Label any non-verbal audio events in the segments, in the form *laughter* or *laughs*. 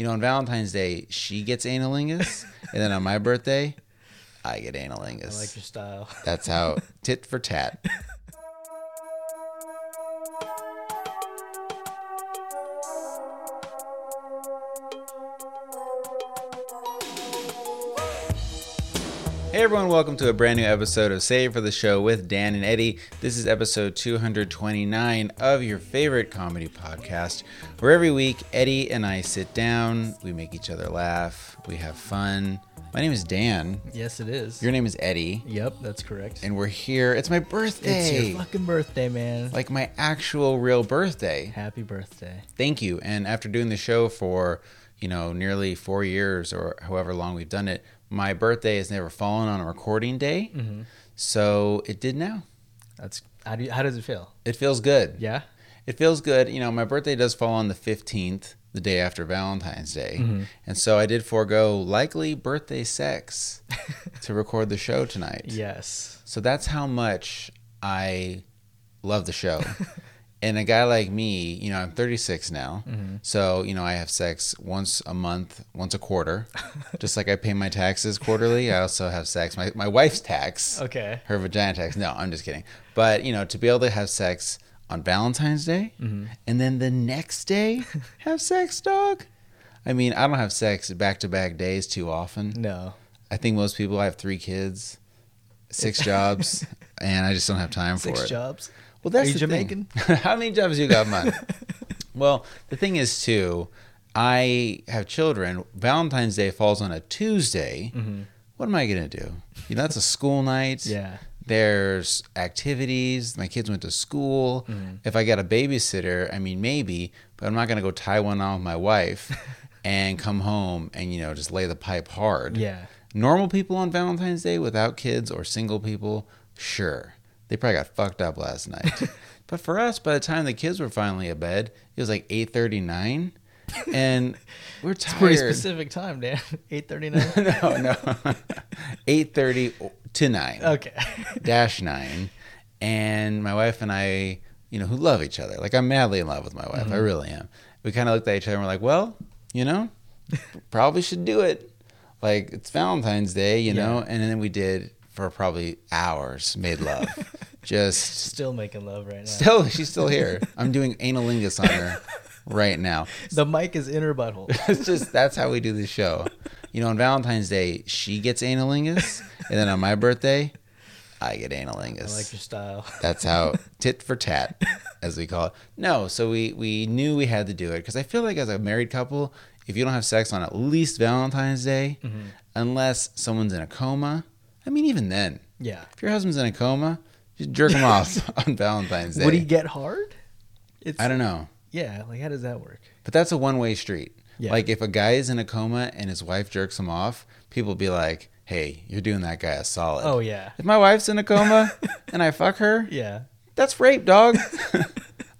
You know, on Valentine's Day, she gets anilingus, and then on my birthday, I get anilingus. I like your style. That's how tit for tat. *laughs* Hey everyone, welcome to a brand new episode of Save for the Show with Dan and Eddie. This is episode 229 of your favorite comedy podcast, where every week Eddie and I sit down, we make each other laugh, we have fun. My name is Dan. Yes, it is. Your name is Eddie. Yep, that's correct. And we're here. It's my birthday. It's your fucking birthday, man. like my actual real birthday. Happy birthday. Thank you. And after doing the show for, you know, nearly four years or however long we've done it, my birthday has never fallen on a recording day. Mm-hmm. So it did now. That's how do you, how does it feel? It feels good. Yeah. It feels good. You know, my birthday does fall on the 15th, the day after Valentine's Day. Mm-hmm. And so I did forego likely birthday sex *laughs* to record the show tonight. Yes. So that's how much I love the show. *laughs* and a guy like me, you know, I'm 36 now. Mm-hmm. So, you know, I have sex once a month, once a quarter. *laughs* Just like I pay my taxes quarterly, I also have sex. My, my wife's tax, Okay. her vagina tax. No, I'm just kidding. But, you know, to be able to have sex on Valentine's Day Mm-hmm. and then the next day *laughs* have sex, dog. I mean, I don't have sex back to back days too often. No. I think most people I have three kids, six *laughs* jobs, and I just don't have time Six for it. Six jobs. Well, that's Are you the thing. Jamaican? *laughs* How many jobs you got, man? *laughs* well, the thing is too, I have children. Valentine's Day falls on a Tuesday. Mm-hmm. What am I gonna do? You know, that's a school night. Yeah. There's activities. My kids went to school. Mm-hmm. If I got a babysitter, I mean, maybe, but I'm not gonna go tie one on with my wife *laughs* and come home and you know just lay the pipe hard. Yeah. Normal people on Valentine's Day without kids or single people, sure. They probably got fucked up last night. *laughs* but for us, by the time the kids were finally at bed, it was like 8:39 and we're tired. Pretty specific time, Dan. *laughs* *laughs* Eight thirty nine. no, no. 8:30 to 9. okay. Dash 9. And my wife and I, you know, who love each other. Like I'm madly in love with my wife. I mm-hmm. really am. We kind of looked at each other and we're like, "Well, you know, probably should do it. Like it's Valentine's Day, you know." And then we did for probably hours, made love. Just Still making love right now. still she's still *laughs* here. I'm doing anilingus on her right now. the mic is in her butthole. *laughs* It's just that's how we do the show. You know, on Valentine's Day, she gets anilingus, and then on my birthday, I get anilingus. I like your style. That's how *laughs* tit for tat, as we call it. No, so we we knew we had to do it because I feel like as a married couple, if you don't have sex on at least Valentine's Day, Mm-hmm. unless someone's in a coma, I mean even then, Yeah. if your husband's in a coma, just jerk him off *laughs* on Valentine's Day. Would he get hard? It's I don't know, Yeah. Like how does that work? but that's a one way street. Yeah. Like if a guy is in a coma and his wife jerks him off, people be like, "Hey, you're doing that guy a solid." Oh yeah. If my wife's in a coma *laughs* and I fuck her, Yeah. that's rape, dog. *laughs* and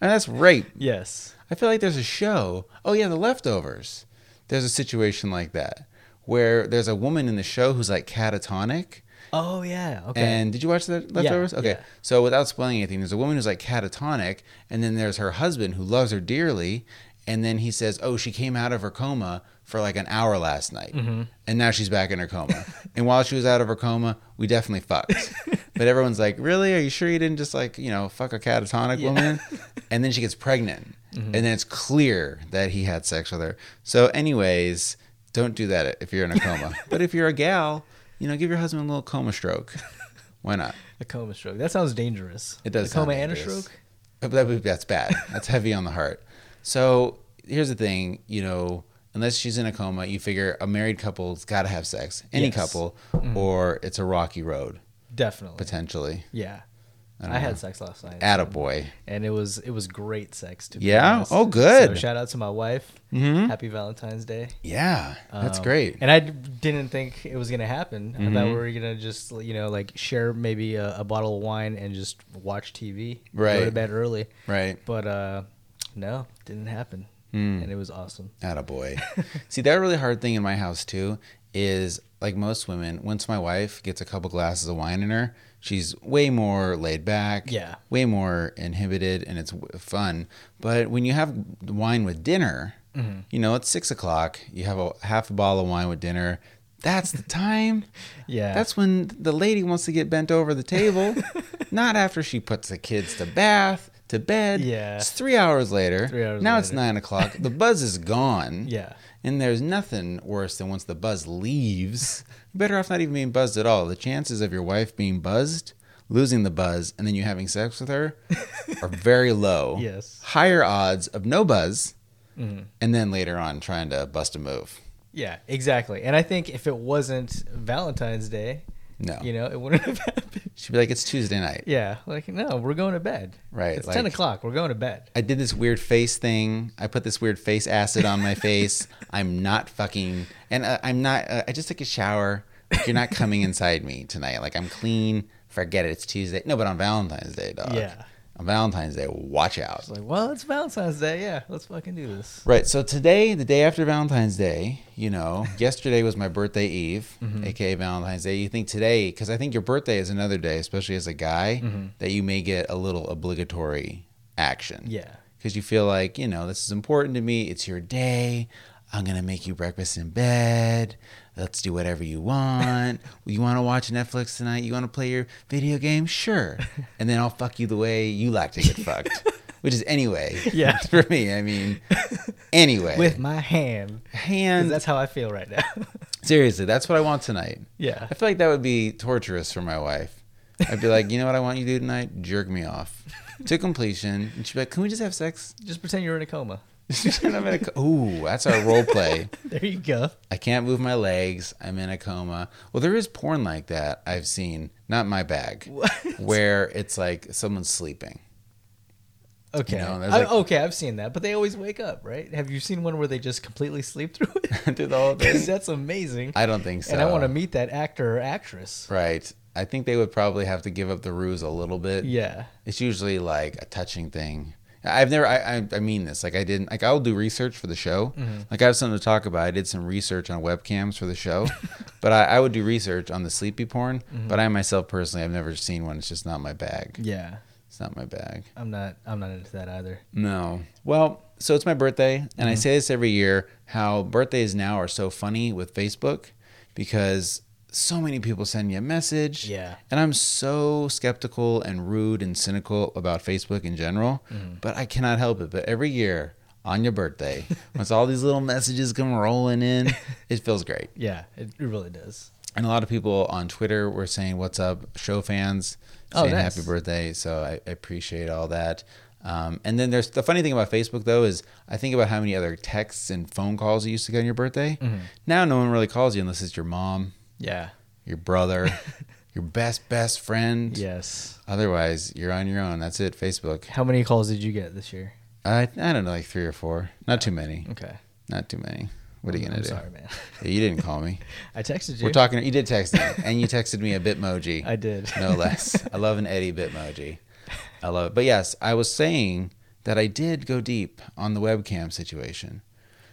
that's rape. Yes. I feel like there's a show. Oh yeah, The Leftovers. There's a situation like that where there's a woman in the show who's like catatonic. Oh yeah. Okay. And did you watch the Leftovers? okay. yeah. So without spoiling anything, there's a woman who's like catatonic, and then there's her husband who loves her dearly, and then he says, "Oh, she came out of her coma for like an hour last night, Mm-hmm. and now she's back in her coma. *laughs* and while she was out of her coma, we definitely fucked." *laughs* but everyone's like, "Really? Are you sure you didn't just like you know fuck a catatonic Yeah. woman?" *laughs* and then she gets pregnant, Mm-hmm. and then it's clear that he had sex with her. So, anyways, don't do that if you're in a coma. but if you're a gal, you know, give your husband a little coma stroke. *laughs* Why not? a coma stroke. That sounds dangerous. It does A coma and a stroke. Uh, that- that's bad. That's heavy on the heart. So here's the thing, you know, unless she's in a coma, you figure a married couple's got to have sex, any Yes. couple, mm-hmm. or it's a rocky road Definitely. potentially. Yeah. I I, had sex last night. Attaboy. and it was it was great sex to Yeah? honest. Oh, good. So shout out to my wife. Mhm. Happy Valentine's Day. Yeah, that's Um, great. And I d- didn't think it was gonna happen. I thought Mhm. we were gonna just you know like share maybe a, a bottle of wine and just watch TV. Right. Go to bed early. Right. But uh, no, didn't happen. Mm. And it was awesome. Attaboy. *laughs* See, that really hard thing in my house too is like most women, once my wife gets a couple glasses of wine in her, she's way more laid back, Yeah. way more inhibited, and it's fun. But when you have wine with dinner, Mm-hmm. You know, it's six o'clock. You have a half a bottle of wine with dinner. That's the time. *laughs* Yeah. That's when the lady wants to get bent over the table, *laughs* not after she puts the kids to bath, to bed. Yeah. It's three hours later. Three hours now it's nine o'clock. The buzz is gone. *laughs* Yeah. And there's nothing worse than once the buzz leaves. *laughs* Better off not even being buzzed at all. The chances of your wife being buzzed, losing the buzz, and then you having sex with her *laughs* are very low. Yes. Higher odds of no buzz, Mhm. and then later on trying to bust a move. Yeah, exactly. And I think if it wasn't Valentine's Day, No. you know, it wouldn't have. *laughs* She'd be like, it's Tuesday night. Yeah, like no, we're going to bed. Right, It's like- ten o'clock. We're going to bed. I did this weird face thing. I put this weird face acid on my face. *laughs* I'm not fucking, and uh, I'm not. Uh, I just took a shower. Like, you're not coming inside me tonight. Like I'm clean. Forget it. It's Tuesday. No, but on Valentine's Day, dog. Yeah. On Valentine's Day, watch out. It's like, well, it's Valentine's Day. Yeah, let's fucking do this. Right. So today, the day after Valentine's Day, you know, *laughs* yesterday was my birthday eve, mm-hmm. aka Valentine's Day. You think today, because I think your birthday is another day, especially as a guy, mm-hmm. that you may get a little obligatory action. Yeah. Because you feel like, you know, this is important to me. It's your day. I'm going to make you breakfast in bed. Let's do whatever you want. you want to watch Netflix tonight? You want to play your video game? Sure. *laughs* And then I'll fuck you the way you like to get fucked, *laughs* which is anyway. Yeah. *laughs* For me, I mean, anyway. With my hand. hand. that's how I feel right now. Seriously, that's what I want tonight. yeah. I feel like that would be torturous for my wife. I'd be like, you know what I want you to do tonight? Jerk me off to completion. And she'd be like, can we just have sex? Just pretend you're in a coma. *laughs* I'm in a co- Ooh, that's our role play. *laughs* There you go. I can't move my legs. I'm in a coma. Well, there is porn like that I've seen. Not my bag. *laughs* What? Where it's like someone's sleeping. Okay. know, there's I- like- okay, I've seen that, but they always wake up, right? Have you seen one where they just completely sleep through it? Do the whole thing? That's amazing. I don't think so. and I want to meet that actor or actress. Right. I think they would probably have to give up the ruse a little bit. Yeah. It's usually like a touching thing. I've never. I, I, I mean this. Like I didn't. Like I'll do research for the show. Mm-hmm. Like I have something to talk about. I did some research on webcams for the show, *laughs* but I, I would do research on the sleepy porn. Mm-hmm. But I myself personally, I've never seen one. It's just not my bag. Yeah. It's not my bag. I'm not. I'm not into that either. No. Well, so it's my birthday, and Mm-hmm. I say this every year. How birthdays now are so funny with Facebook, because so many people send me a message. Yeah. And I'm so skeptical and rude and cynical about Facebook in general, Mm-hmm. but I cannot help it. But every year on your birthday, once all these little messages come rolling in, *laughs* it feels great. Yeah, it, really does. And a lot of people on Twitter were saying, "What's up, show fans?" Oh, Saying nice. happy birthday. So I, I appreciate all that. Um, and then there's the funny thing about Facebook though is I think about how many other texts and phone calls you used to get on your birthday. Mm-hmm. Now no one really calls you unless it's your mom, Yeah. your brother, *laughs* your best best friend. Yes. Otherwise, you're on your own. That's it. Facebook. How many calls did you get this year? I I don't know, like three or four. Not too many. Okay. Not too many. What are you gonna I'm do? Sorry, man. You didn't call me. *laughs* I texted you. We're talking. You did text me, and you texted me a Bitmoji. *laughs* I did. no less. I love an Eddie Bitmoji. I love it. But yes, I was saying that I did go deep on the webcam situation.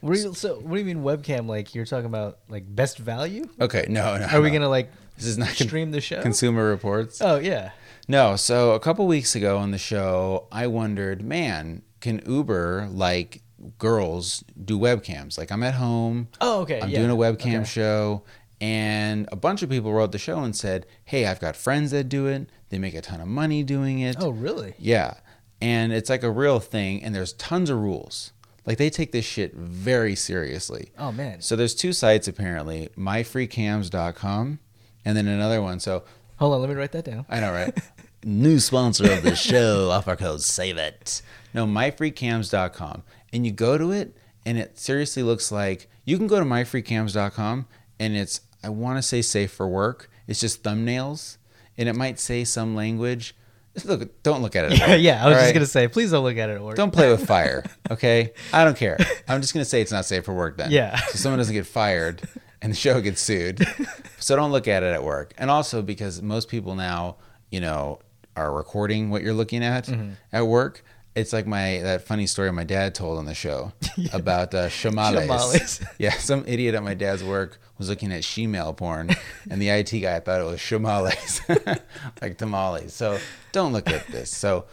What do you, so what do you mean webcam? Like you're talking about like best value? Okay, no, no. Are we no. gonna like This is not con- stream the show? Consumer Reports. oh yeah. No, so a couple weeks ago on the show, I wondered, man, can Uber like girls do webcams? Like I'm at home, Oh okay. I'm yeah. doing a webcam Okay. show, and a bunch of people wrote the show and said, "Hey, I've got friends that do it. They make a ton of money doing it." Oh really? Yeah. And it's like a real thing and there's tons of rules. Like they take this shit very seriously. Oh man. So there's two sites apparently, myfreecams.com and then another one. So Hold on, let me write that down. I know, right? *laughs* New sponsor of the show, *laughs* offer code save it. No, myfreecams.com. And you go to it and it seriously looks like you can go to myfreecams.com and it's I want to say safe for work. It's just thumbnails and it might say some language. Just look don't look at it. *laughs* at Yeah, yeah. I was all just right? gonna say, please don't look at it at work. Don't play with fire, *laughs* okay? I don't care. I'm just gonna say it's not safe for work then. Yeah. So someone doesn't get fired and the show gets sued. *laughs* So don't look at it at work. And also because most people now, you know, are recording what you're looking at Mm-hmm. at work. It's like my that funny story my dad told on the show *laughs* about uh, shamales. Shamales. *laughs* Yeah, some idiot at my dad's work was looking at shemale porn, *laughs* and the IT guy thought it was shamales, like tamales. So don't look at this. So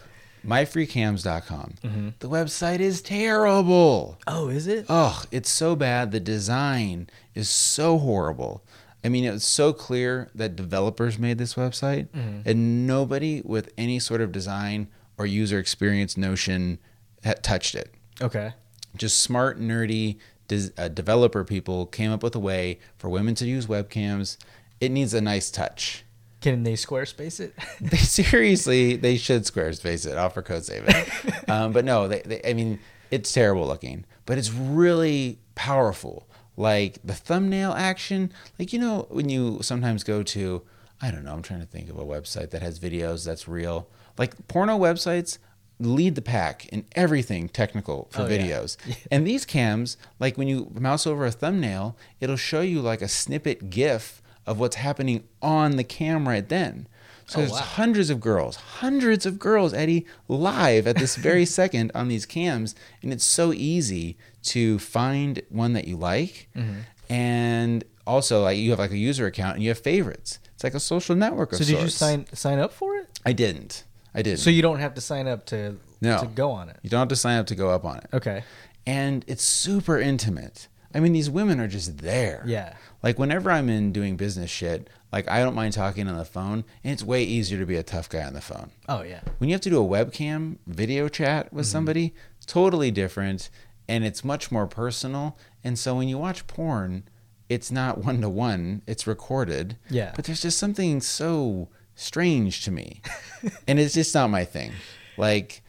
myfreecams.com. The website is terrible. Oh, is it? Oh, it's so bad. The design is so horrible. I mean, it's so clear that developers made this website, and nobody with any sort of design or user experience notion had touched it. Okay. Just smart, nerdy des- uh, developer people came up with a way for women to use webcams. It needs a nice touch. Can they Squarespace it? *laughs* They seriously, they should Squarespace it. Offer code save it. *laughs* um, but no, they, they, I mean, it's terrible looking, but it's really powerful. Like the thumbnail action, like you know when you sometimes go to, I don't know, I'm trying to think of a website that has videos that's real. Like porno websites lead the pack in everything technical for Oh, yeah. videos. *laughs* and these cams, like when you mouse over a thumbnail, it'll show you like a snippet GIF of what's happening on the camera then. So Oh, there's wow. hundreds of girls, hundreds of girls, Eddie, live at this very *laughs* second on these cams, and it's so easy to find one that you like, Mm-hmm. and also like you have like a user account and you have favorites. It's like a social network of so did you sign sign up for it? I didn't. I didn't. So you don't have to sign up to No. to go on it. you don't have to sign up to go up on it, Okay. and it's super intimate. I mean, these women are just there. Yeah. Like whenever I'm in doing business shit, like I don't mind talking on the phone, and it's way easier to be a tough guy on the phone. Oh yeah. when you have to do a webcam video chat with mm-hmm. somebody, it's totally different and it's much more personal. And so when you watch porn, it's not one to one, it's recorded. Yeah. But there's just something so strange to me. *laughs* and it's just not my thing. Like,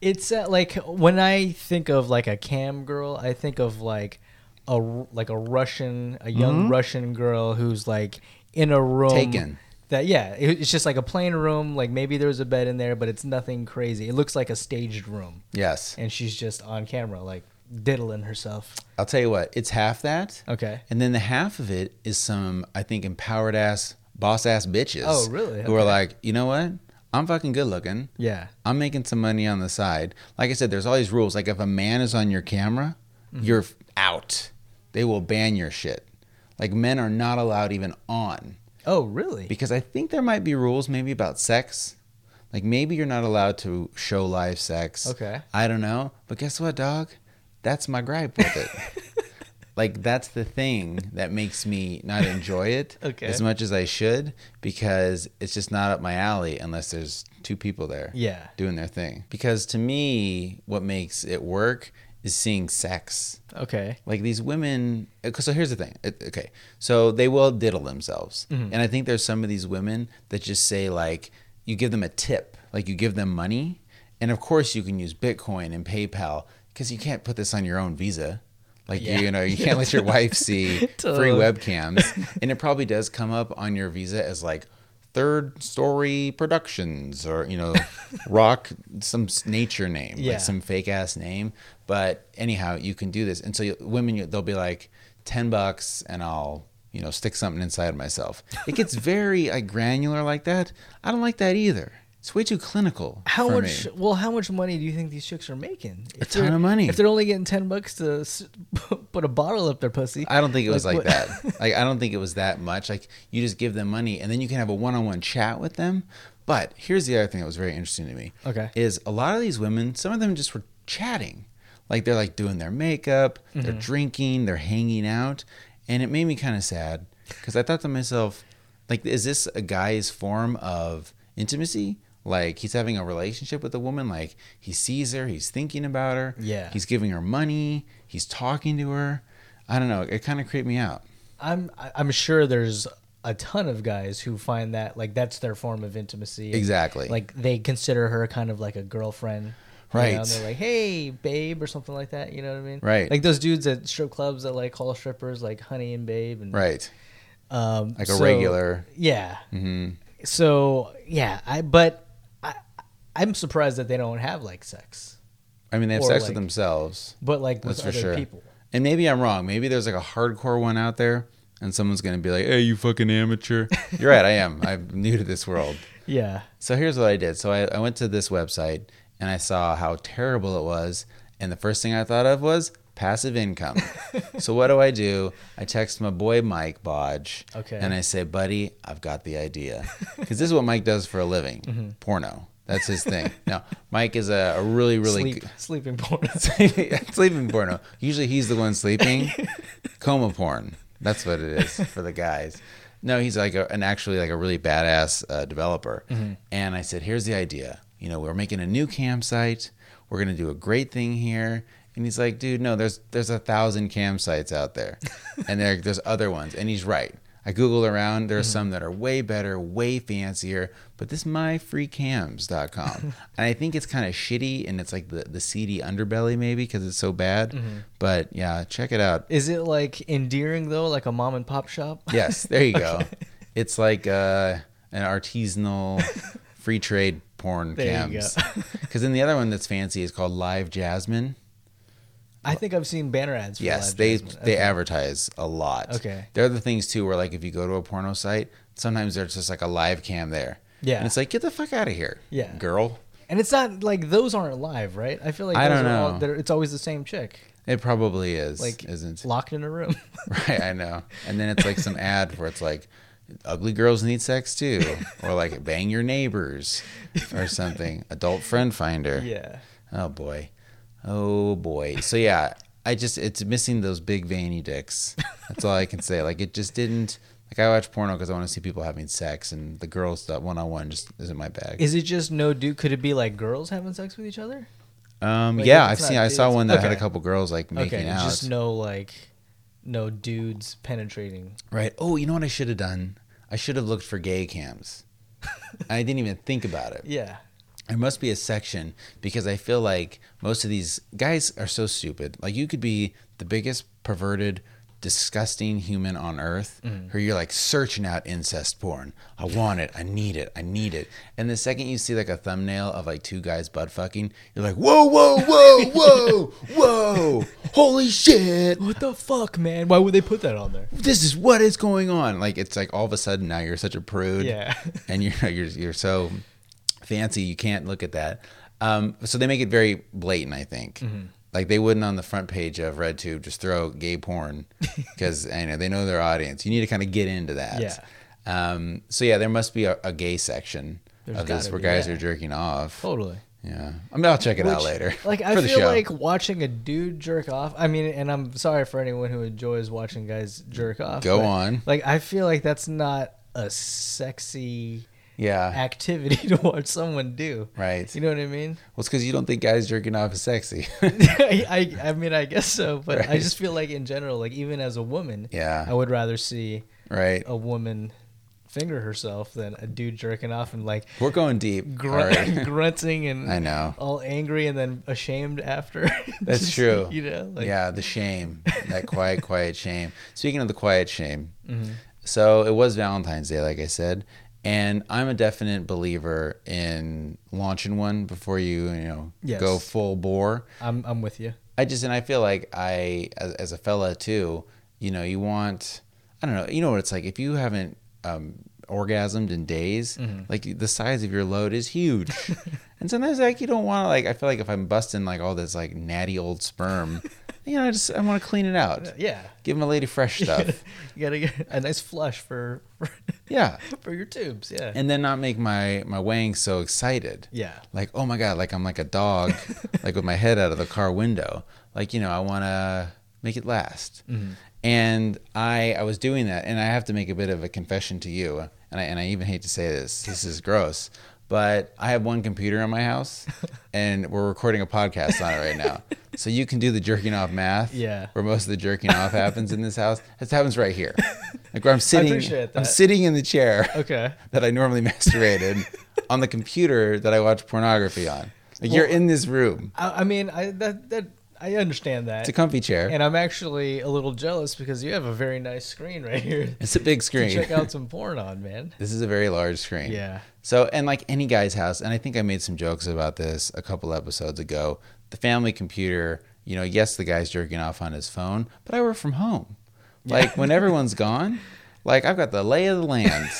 It's uh, like when I think of like a cam girl, I think of like a like a Russian, a young Russian girl who's like in a room. Taken. That yeah, it- it's just like a plain room. Like maybe there's a bed in there, but it's nothing crazy. It looks like a staged room, yes. and she's just on camera, like diddling herself. I'll tell you what, it's half that. Okay. And then the half of it is some, I think, empowered ass, boss ass bitches. Oh, really? Who are like, you know what? I'm fucking good looking. Yeah. I'm making some money on the side. Like I said, there's all these rules. Like if a man is on your camera, Mm-hmm. you're out. They will ban your shit. Like men are not allowed even on Oh really? because I think there might be rules maybe about sex. Like maybe you're not allowed to show live sex. Okay. I don't know, but guess what, dog? That's my gripe with it. *laughs* like that's the thing that makes me not enjoy it *laughs* Okay. as much as I should because it's just not up my alley unless there's two people there Yeah. doing their thing. Because to me, what makes it work is seeing sex. Okay. Like these women. uh, So here's the thing. Okay, so they will diddle themselves, and I think there's some of these women that just say like, you give them a tip, like you give them money, and of course you can use Bitcoin and PayPal because you can't put this on your own Visa. Like Yeah. you, know, you can't let your *laughs* wife see free webcams, and it probably does come up on your Visa as like third story productions or you know rock some nature name Yeah. like some fake ass name. But anyhow you can do this. And so you, women you, they'll be like 10 bucks and i'll you know stick something inside myself. It gets very like granular like that. I don't like that either it's way too clinical How much? me. Well, how much money do you think these chicks are making? If ton of money. If they're only getting ten bucks to *laughs* put a bottle up their pussy, I don't think it was like, what- that. *laughs* Like I don't think it was that much. Like you just give them money and then you can have a one-on-one chat with them. But here's the other thing that was very interesting to me. Okay. Is a lot of these women, some of them just were chatting. Like they're like doing their makeup, they're Mm-hmm. drinking, they're hanging out, and it made me kind of sad because I thought to myself, like, is this a guy's form of intimacy? Like he's having a relationship with a woman, like he sees her, he's thinking about her, Yeah. he's giving her money, he's talking to her. I don't know. It kind of creeped me out. I'm I'm sure there's a ton of guys who find that like that's their form of intimacy. Exactly. Like they consider her kind of like a girlfriend. you know, Right. they're like, "Hey, babe," or something like that. You know what I mean? Right. Like those dudes at strip clubs that like call strippers like honey and babe and Right. um, Like a so- regular. Yeah. hmm So yeah, I but I'm surprised that they don't have like sex, I mean, they have Or sex like- with themselves. but like with That's for other sure. people. And maybe I'm wrong. Maybe there's like a hardcore one out there, and someone's gonna be like, "Hey, you fucking amateur." *laughs* You're right. I am. I'm new to this world. Yeah. So here's what I did. So I, I went to this website and I saw how terrible it was, and the first thing I thought of was passive income. *laughs* so what do I do? I text my boy Mike Bodge, Okay. and I say, "Buddy, I've got the idea," because this is what Mike does for a living: *laughs* mm-hmm. porno. That's his thing. No, Mike is a, a really, really Sleep, sleeping porn. *laughs* sleeping porno. Usually he's the one sleeping. Coma porn. That's what it is for the guys. No, he's like a, an actually like a really badass uh, developer. And I said, here's the idea. You know, we're making a new campsite. We're gonna do a great thing here. And he's like, dude, no, there's there's a thousand campsites out there, and there there's other ones. And he's right. I googled around. There are some that are way better, way fancier. But this myfreecams.com, *laughs* and I think it's kind of shitty, and it's like the the seedy underbelly maybe because it's so bad. But yeah, check it out. Is it like endearing though, like a mom and pop shop? Yes, there you go. *laughs* It's like uh, an artisanal free trade porn *laughs* There you cams. Because then the other one that's fancy is called LiveJasmin. I think I've seen banner ads. For that. Yes, they they advertise a lot. Okay. There are the things too where like if you go to a porno site, sometimes there's just like a live cam there. Yeah. And it's like get the fuck out of here. Yeah. Girl. And it's not like those aren't live, right? I feel like I don't are all- know. they're- it's always the same chick, It probably is. like isn't locked in a room. *laughs* Right, I know. And then it's like some *laughs* ad where it's like ugly girls need sex too or like bang your neighbors or something. Adult friend finder. yeah. Oh boy. Oh boy. So yeah, I just it's missing those big veiny dicks. That's all I can say. Like it just didn't like I watch porno because I want to see people having sex, and the girls that one on one just isn't my bag. Is it just no dude? Could it be like girls having sex with each other? Um, like, yeah, I've seen. I saw one that had a couple girls like making okay, out. just no like no dudes penetrating. Right. Oh, you know what I should have done? I should have looked for gay cams. *laughs* I didn't even think about it. Yeah. There must be a section because I feel like most of these guys are so stupid. Like you could be the biggest perverted, disgusting human on earth, mm. who you're like searching out incest porn. I want it. I need it. I need it. And the second you see like a thumbnail of like two guys butt fucking, you're like, whoa, whoa, whoa, *laughs* whoa, whoa, holy shit! What the fuck, man? Why would they put that on there? This is what is going on. Like it's like all of a sudden now you're such a prude Yeah. and you're you're you're so fancy you can't look at that. Um, so they make it very blatant, I think. Mm-hmm. Like they wouldn't on the front page of RedTube just throw gay porn *laughs* because you know they know their audience. You need to kind of get into that. Yeah. Um, so yeah, there must be a, a gay section There's of this where be, guys yeah. are jerking off. Totally. Yeah, I mean I'll check it out later. *laughs* Like I feel show. like watching a dude jerk off. I mean, and I'm sorry for anyone who enjoys watching guys jerk off. Go but, on. Like I feel like that's not a sexy Yeah, activity *laughs* to watch someone do. right. You know what I mean? Well, it's because you don't think guys jerking off is sexy. *laughs* *laughs* I, I mean I guess so, but I just feel like in general, like even as a woman, yeah, I would rather see right. a woman finger herself than a dude jerking off and like We're going deep. All right. grunting and I know. all angry and then ashamed after. That's Just, true. You know, like, yeah, the shame, that quiet, quiet shame. Speaking of the quiet shame, mhm. so it was Valentine's Day, like I said, and I'm a definite believer in launching one before you, you know, Yes. go full bore. I'm I'm with you. I just and I feel like I, as, as a fella too, you know, you want, I don't know, you know what it's like if you haven't um, orgasmed in days, Mm-hmm. like the size of your load is huge, *laughs* and sometimes like you don't want to like. I feel like if I'm busting like all this like natty old sperm, *laughs* you know, I just I want to clean it out, Yeah. give my lady fresh *laughs* stuff, you gotta get a nice flush for for, yeah, *laughs* for your tubes. Yeah. and then not make my my wang so excited. yeah. like oh my god like i'm like a dog *laughs* like with my head out of the car window like you know i want to make it last Mhm. and i i was doing that and i have to make a bit of a confession to you and i and i even hate to say this this is gross but i have one computer in my house *laughs* and we're recording a podcast on it right now so you can do the jerking off math Yeah. where most of the jerking off happens in this house it happens right here like where i'm *laughs* sitting appreciate i'm sitting in the chair Okay. *laughs* that I normally masturbated on the computer that I watch pornography on. Like you're in this room. I, I mean, I that that I understand that. It's a comfy chair. and I'm actually a little jealous because you have a very nice screen right here It's a big screen. check out some porn on, man. this is a very large screen. Yeah. So, and like any guy's house, and I think I made some jokes about this a couple episodes ago. The family computer, you know, yes, the guy's jerking off on his phone, but I work from home. Like when everyone's *laughs* gone, like I've got the lay of the land.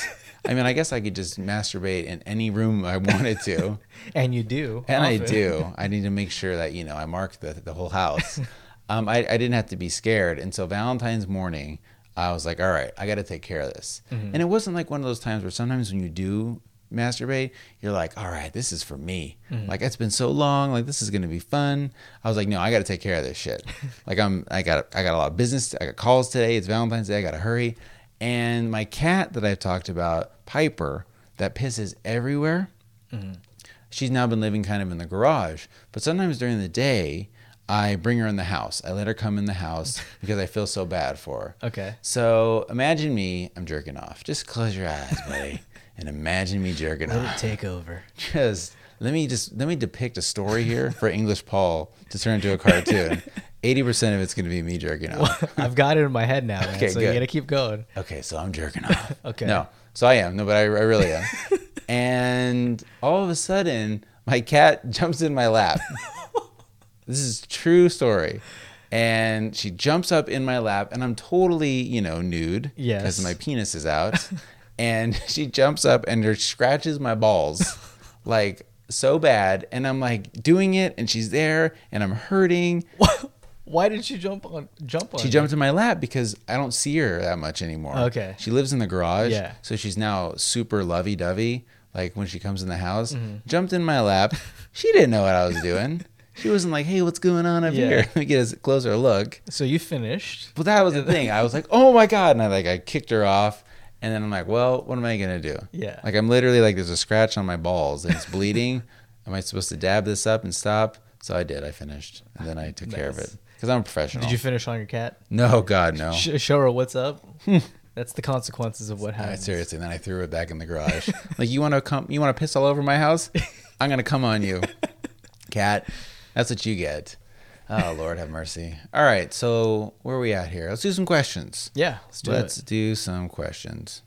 I mean, I guess I could just masturbate in any room I wanted to. *laughs* And you do. And I do. I need to make sure that you know I mark the the whole house. *laughs* um, I I didn't have to be scared, and so Valentine's morning, I was like, all right, I got to take care of this. Mm-hmm. And it wasn't like one of those times where sometimes when you do masturbate, you're like, all right, this is for me. Mm-hmm. Like it's been so long, like this is gonna be fun. I was like, no, I got to take care of this shit. *laughs* like I'm, I got, I got a lot of business. I got calls today. It's Valentine's Day. I got to hurry. And my cat that I've talked about, Piper, that pisses everywhere. She's now been living kind of in the garage, but sometimes during the day, I bring her in the house. I let her come in the house *laughs* because I feel so bad for her. Okay. So imagine me, I'm jerking off. Just close your eyes, buddy, *laughs* and imagine me jerking Let off. it take over. *laughs* Just let me just let me depict a story here for English Paul to turn into a cartoon. *laughs* Eighty percent of it's going to be me jerking off. *laughs* I've got it in my head now, man. Okay, so good. you gotta keep going. Okay, so I'm jerking off. Okay. No, so I am. No, but I, I really am. and all of a sudden, my cat jumps in my lap. this is a true story. And she jumps up in my lap, and I'm totally, you know, nude. Yes. Because my penis is out. And *laughs* she jumps up and scratches my balls *laughs* like so bad. And I'm like doing it, and she's there, and I'm hurting. *laughs* Why did she jump on? Jump on? She you? jumped in my lap because I don't see her that much anymore. Okay. She lives in the garage. Yeah. So she's now super lovey dovey. Like when she comes in the house, Mm-hmm. jumped in my lap. she didn't know what I was doing. She wasn't like, hey, what's going on up Yeah. here? Let me get a closer look. So you finished. But that was the thing. I was like, oh my God. And I like, I kicked her off. And then I'm like, well, what am I going to do? Yeah. Like I'm literally like, there's a scratch on my balls and it's bleeding. *laughs* am I supposed to dab this up and stop? So I did. I finished. And then I took care of it. Because I'm a professional. Did you finish on your cat? No, God, no. Sh- show her what's up. Hmm. That's the consequences of what happened. happens. seriously. Then I threw it back in the garage. *laughs* like, you want to come? You want to piss all over my house? *laughs* I'm gonna come on you, cat. That's what you get. Oh Lord, have mercy. All right, so where are we at here? Let's do some questions. Yeah, let's do Let's it. do some questions.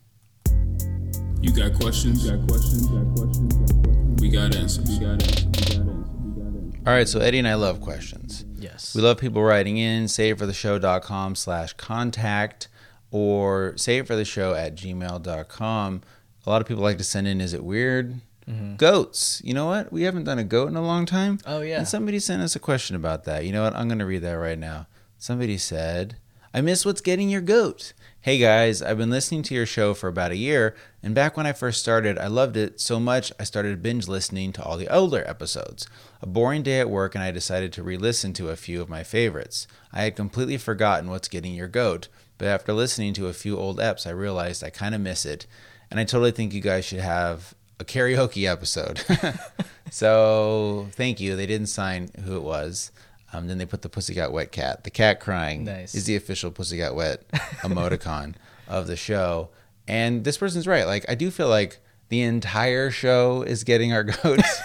You got questions? got questions? got questions? got questions? We got answers. We got answers. We got answers. We got answers. All right, so Eddie and I love questions. Yes. We love people writing in, save for the savefortheshow.com slash contact or savefortheshow at gmail.com. A lot of people like to send in, is it weird? Mm-hmm. Goats. You know what? We haven't done a goat in a long time. Oh, yeah. And somebody sent us a question about that. You know what? I'm going to read that right now. Somebody said, I miss what's getting your goat. Hey guys, I've been listening to your show for about a year, and back when I first started, I loved it so much I started binge listening to all the older episodes. A boring day at work, and I decided to re listen to a few of my favorites. I had completely forgotten what's getting your goat, but after listening to a few old eps, I realized I kind of miss it, and I totally think you guys should have a karaoke episode. *laughs* so thank you. They didn't sign who it was. Um, then they put the Pussy Got Wet cat. The cat crying Nice. is the official Pussy Got Wet *laughs* emoticon of the show. And this person's right. Like I do feel like the entire show is getting our *laughs* goats.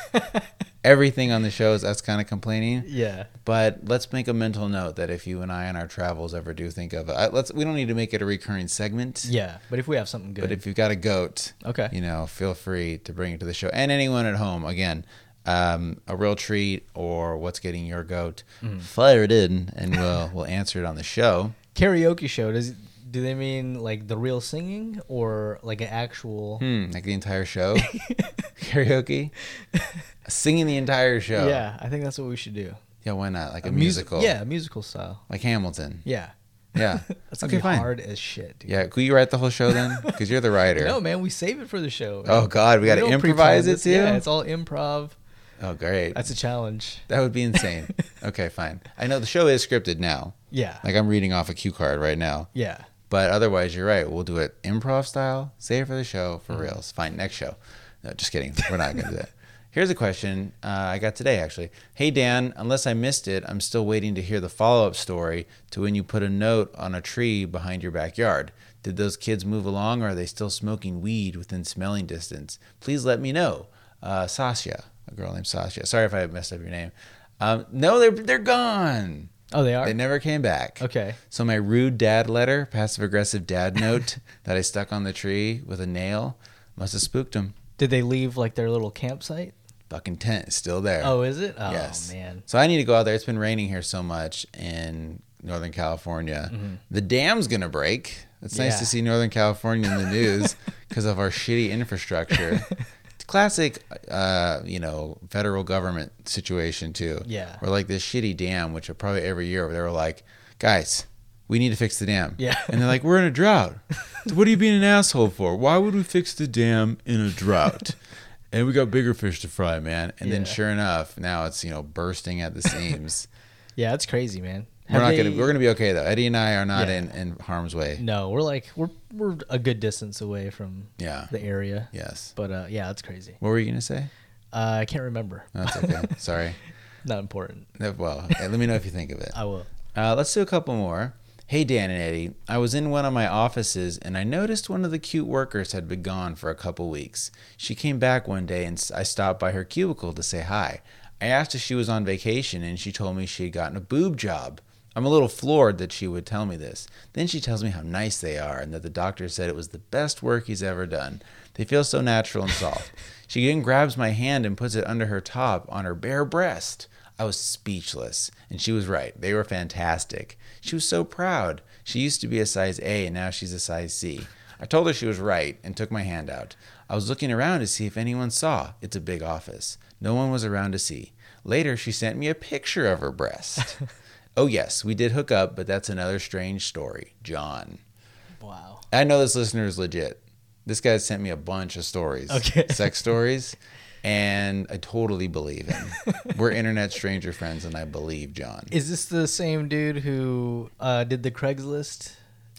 Everything on the show is us kind of complaining. yeah. But let's make a mental note that if you and I on our travels ever do think of it, let's we don't need to make it a recurring segment. Yeah. But if we have something good. But if you've got a goat, Okay. you know, feel free to bring it to the show. And anyone at home, again, um, a real treat or what's getting your goat, Mm. fire it in, and we'll we'll answer it on the show. karaoke show, does do they mean like the real singing or like an actual Hmm, like the entire show, *laughs* karaoke, singing the entire show. Yeah, I think that's what we should do. yeah. Why not? Like a, music- musical. Yeah, musical style. like Hamilton. Yeah. Yeah. *laughs* That's gonna okay, be fine. hard as shit, dude. Yeah, could you write the whole show then? *laughs* Because you're the writer. No, man, we save it for the show. Oh God, we got to don't improvise pre-plan it this. too. Yeah, it's all improv. oh great, That's a challenge. that would be insane. okay, fine. I know the show is scripted now. Yeah. Like I'm reading off a cue card right now. yeah. But otherwise, you're right. We'll do it improv style. Save it for the show for Mm-hmm. reals. Fine, next show. No, just kidding. *laughs* We're not going to do that. Here's a question uh, I got today, actually. Hey, Dan, unless I missed it, I'm still waiting to hear the follow up story to when you put a note on a tree behind your backyard. Did those kids move along or are they still smoking weed within smelling distance? Please let me know. Uh, Sasha, a girl named Sasha. Sorry if I messed up your name. Um, no, they're, they're gone. Oh, they are. They never came back. okay. So my rude dad letter, passive aggressive dad note *laughs* that I stuck on the tree with a nail, must have spooked them. Did they leave like their little campsite? Fucking tent is still there. Oh, is it? Oh yes. man. So I need to go out there. It's been raining here so much in Northern California. Mm-hmm. The dam's gonna break. It's nice to see Northern California in the news *laughs* because of our shitty infrastructure. *laughs* Classic, uh, you know, federal government situation too. Yeah. Where like this shitty dam, which are probably every year, they were like, guys, we need to fix the dam. Yeah. And they're like, we're in a drought. *laughs* what are you being an asshole for? Why would we fix the dam in a drought? *laughs* and we got bigger fish to fry, man. And then sure enough, now it's you know bursting at the *laughs* seams. Yeah, it's crazy, man. We're not they- gonna we're gonna be okay though. Eddie and I are not Yeah. in in harm's way. No, we're like we're we're a good distance away from Yeah. the area. Yes. But uh, yeah, that's crazy. What were you gonna say? Uh, I can't remember. That's okay. *laughs* Sorry. Not important. Well, let me know if you think of it. *laughs* I will. Uh, let's do a couple more. Hey, Dan and Eddie. I was in one of my offices and I noticed one of the cute workers had been gone for a couple weeks. She came back one day and I stopped by her cubicle to say hi. I asked if she was on vacation and she told me she had gotten a boob job. I'm a little floored that she would tell me this. Then she tells me how nice they are and that the doctor said it was the best work he's ever done. They feel so natural and soft. she then grabs my hand and puts it under her top on her bare breast. I was speechless, and she was right. They were fantastic. She was so proud. She used to be a size A, and now she's a size C. I told her she was right and took my hand out. I was looking around to see if anyone saw. It's a big office. No one was around to see. Later, she sent me a picture of her breast. *laughs* oh, yes, we did hook up, but that's another strange story. John. Wow. I know this listener is legit. This guy sent me a bunch of stories, Okay. *laughs* sex stories, and I totally believe him. We're internet stranger friends, and I believe John. Is this the same dude who uh, did the Craigslist?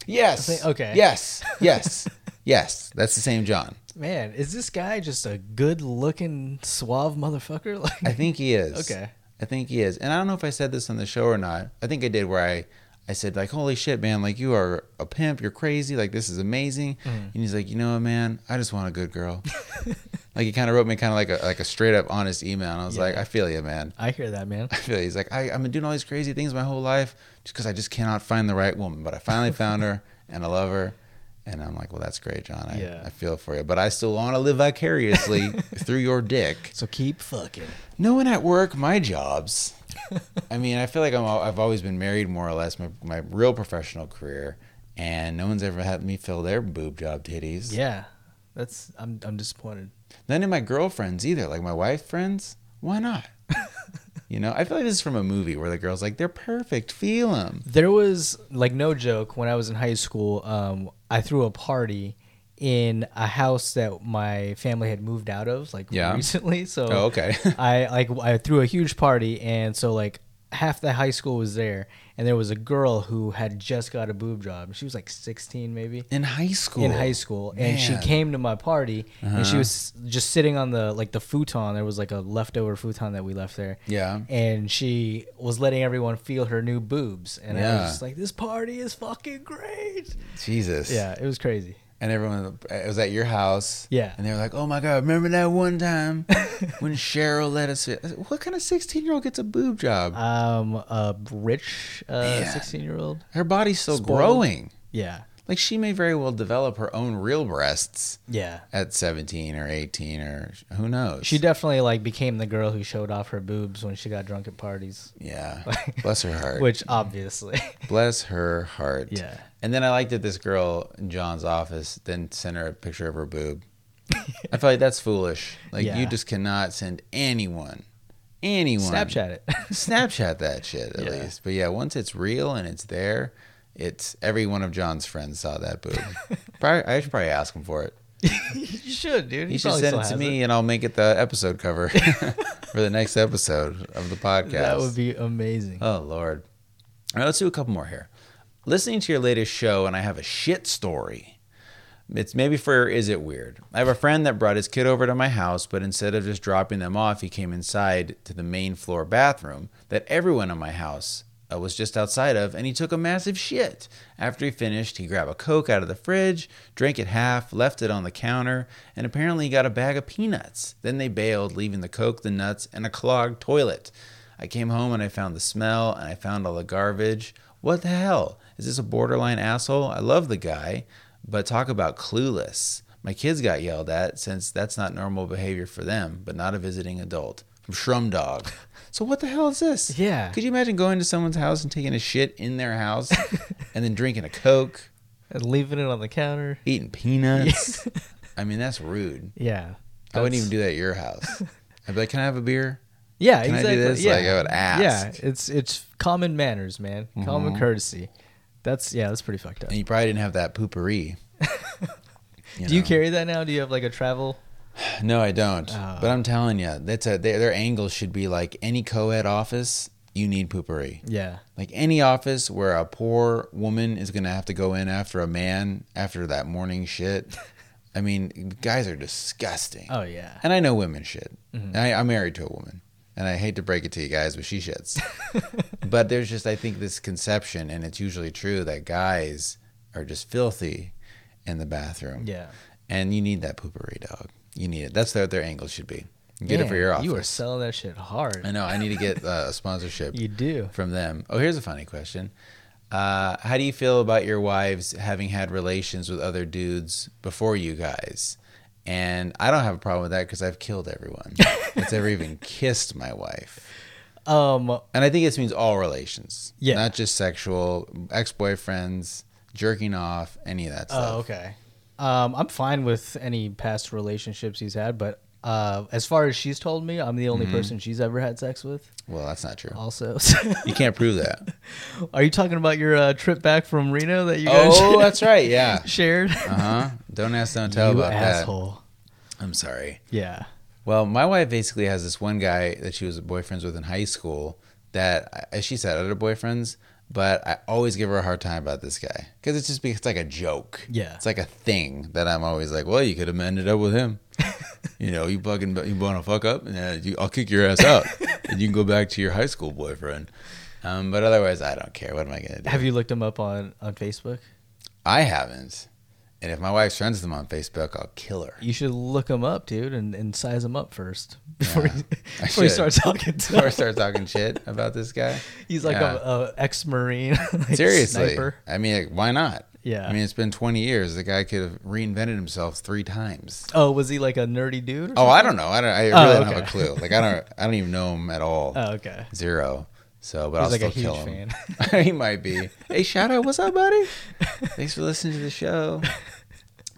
Yes. I think- okay. Yes. Yes. *laughs* yes. That's the same John. Man, is this guy just a good-looking, suave motherfucker? *laughs* Like, I think he is. Okay. I think he is. And I don't know if I said this on the show or not. I think I did where I I said like, "Holy shit, man! Like you are a pimp. You're crazy. Like this is amazing." Mm. And he's like, "You know what, man? I just want a good girl." *laughs* like he kind of wrote me kind of like a like a straight up honest email, and I was like, "I feel you, man. I hear that, man. *laughs* I feel you." He's like, I, "I've been doing all these crazy things my whole life just because I just cannot find the right woman, but I finally found her, and I love her." And I'm like, "Well, that's great, John. I, Yeah. I feel for you, but I still want to live vicariously *laughs* through your dick." So keep fucking. No one at work, my jobs. I mean, I feel like I'm, I've always been married more or less my, my real professional career, and no one's ever had me fill their boob job titties. Yeah, that's. I'm. I'm disappointed. None of my girlfriends either, like my wife friends. Why not? *laughs* you know, I feel like this is from a movie where the girl's like, they're perfect, feel them. There was like no joke when I was in high school. Um, I threw a party in a house that my family had moved out of like Yeah. recently. *laughs* So Oh, okay. I like I threw a huge party, and so like half the high school was there, and there was a girl who had just got a boob job. She was like 16 maybe In high school. in high school and she came to my party and she Uh-huh. was just sitting on the like the futon there was like a leftover futon that we left there Yeah. and she was letting everyone feel her new boobs and i was just like this party is fucking great Jesus. yeah it was crazy And everyone, it was at your house. Yeah. And they were like, oh my God, remember that one time *laughs* when Cheryl let us? What kind of 16 year old gets a boob job? um a rich uh 16 year old Her body's still Spoiled. growing. yeah Like she may very well develop her own real breasts yeah at 17 or 18 or who knows. she definitely like became the girl who showed off her boobs when she got drunk at parties yeah. *laughs* Bless her heart. which obviously Bless her heart. yeah And then I liked that this girl in John's office then sent her a picture of her boob. I feel like that's foolish. Like Yeah. you just cannot send anyone, anyone, snapchat it *laughs* Snapchat that shit at Yeah. least. But yeah, once it's real and it's there, it's every one of John's friends saw that boob. *laughs* probably, I should probably ask him for it. *laughs* you should dude He should send it to me, and I'll make it the episode cover for the next episode of the podcast. that would be amazing Oh Lord! All right, let's do a couple more here. Listening to your latest show, and I have a shit story. It's maybe for is it weird? I have a friend that brought his kid over to my house, but instead of just dropping them off, he came inside to the main floor bathroom that everyone in my house uh, was just outside of, and he took a massive shit. After he finished, he grabbed a Coke out of the fridge, drank it half, left it on the counter, and apparently got a bag of peanuts. Then they bailed, leaving the Coke, the nuts, and a clogged toilet. I came home and I found the smell and I found all the garbage. What the hell? Is this a borderline asshole? I love the guy, but talk about clueless. My kids got yelled at since that's not normal behavior for them, but not a visiting adult. From Shrum Dog. *laughs* So what the hell is this? Yeah. Could you imagine going to someone's house and taking a shit in their house *laughs* and then drinking a Coke, and leaving it on the counter eating peanuts? *laughs* I mean, that's rude. yeah I wouldn't even do that at your house. I'd be like, can I have a beer? Yeah, Can I do this? Yeah. Like, I would ask. Yeah, it's it's common manners, man. Common mm-hmm. courtesy. That's yeah, that's pretty fucked up. And you probably didn't have that Poo-Pourri. *laughs* You Do you know. carry that now? Do you have like a travel? No, I don't. Oh. But I'm telling you, that's a their, their angle should be like any co-ed office. You need Poo-Pourri. Yeah. Like any office where a poor woman is gonna have to go in after a man after that morning shit. *laughs* I mean, guys are disgusting. Oh yeah. And I know women shit. Mhm. I, I'm married to a woman, and I hate to break it to you guys, but she shits. *laughs* but there's just, I think, this conception, and it's usually true that guys are just filthy in the bathroom, Yeah. and you need that Poo-Pourri dog. You need it. That's what their angle should be. Get it for your office. You are selling that shit hard. I know. I need to get uh, a sponsorship *laughs* You do. from them. Oh, here's a funny question. Uh, how do you feel about your wives having had relations with other dudes before you guys? And I don't have a problem with that because I've killed everyone *laughs* that's ever even kissed my wife. Um. And I think this means all relations. Yeah. Not just sexual, ex boyfriends, jerking off, any of that stuff. Oh, okay. Um, I'm fine with any past relationships he's had, but uh, as far as she's told me, I'm the only Mm-hmm. person she's ever had sex with. Well, that's not true. Also, You can't prove that. *laughs* are you talking about your uh, trip back from Reno that you guys oh, *laughs* that's right. Yeah. shared? Uh huh. Don't ask, don't *laughs* tell you about asshole. that. I'm sorry. Yeah. Well, my wife basically has this one guy that she was boyfriends with in high school that, as she said, other boyfriends, but I always give her a hard time about this guy because it's just it's like a joke. Yeah. It's like a thing that I'm always like, well, you could have ended up with him. *laughs* you know, you fucking you want to fuck up, and you, I'll kick your ass out, *laughs* and you can go back to your high school boyfriend. Um, but otherwise, I don't care. What am I gonna do? Have you looked him up on on Facebook? I haven't. And if my wife friends them on Facebook, I'll kill her. You should look him up, dude, and, and size him up first *laughs* before, Yeah, he, *laughs* before he should. starts talking to Before I start talking *laughs* shit about this guy. He's like Yeah. a, a ex marine. like Seriously. sniper. I mean, like, why not? Yeah. I mean, it's been 20 years. The guy could have reinvented himself three times. Oh, was he like a nerdy dude? Or Oh, I don't know. I don't. I Oh, really don't have a clue. Like, I don't. I don't even know him at all. Oh, okay. Zero. So, but He's I'll like a still huge kill him. fan. *laughs* he might be. Hey, shout out. What's up, buddy? Thanks for listening to the show.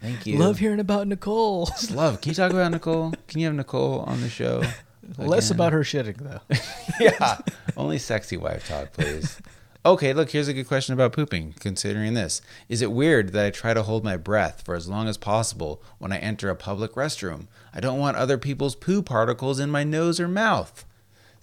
Thank you. Love hearing about Nicole. Just love. Can you talk about Nicole? Can you have Nicole on the show? *laughs* Less about her shitting though. *laughs* yeah. Only sexy wife talk, please. Okay, look, here's a good question about pooping, considering this. Is it weird that I try to hold my breath for as long as possible when I enter a public restroom? I don't want other people's poo particles in my nose or mouth.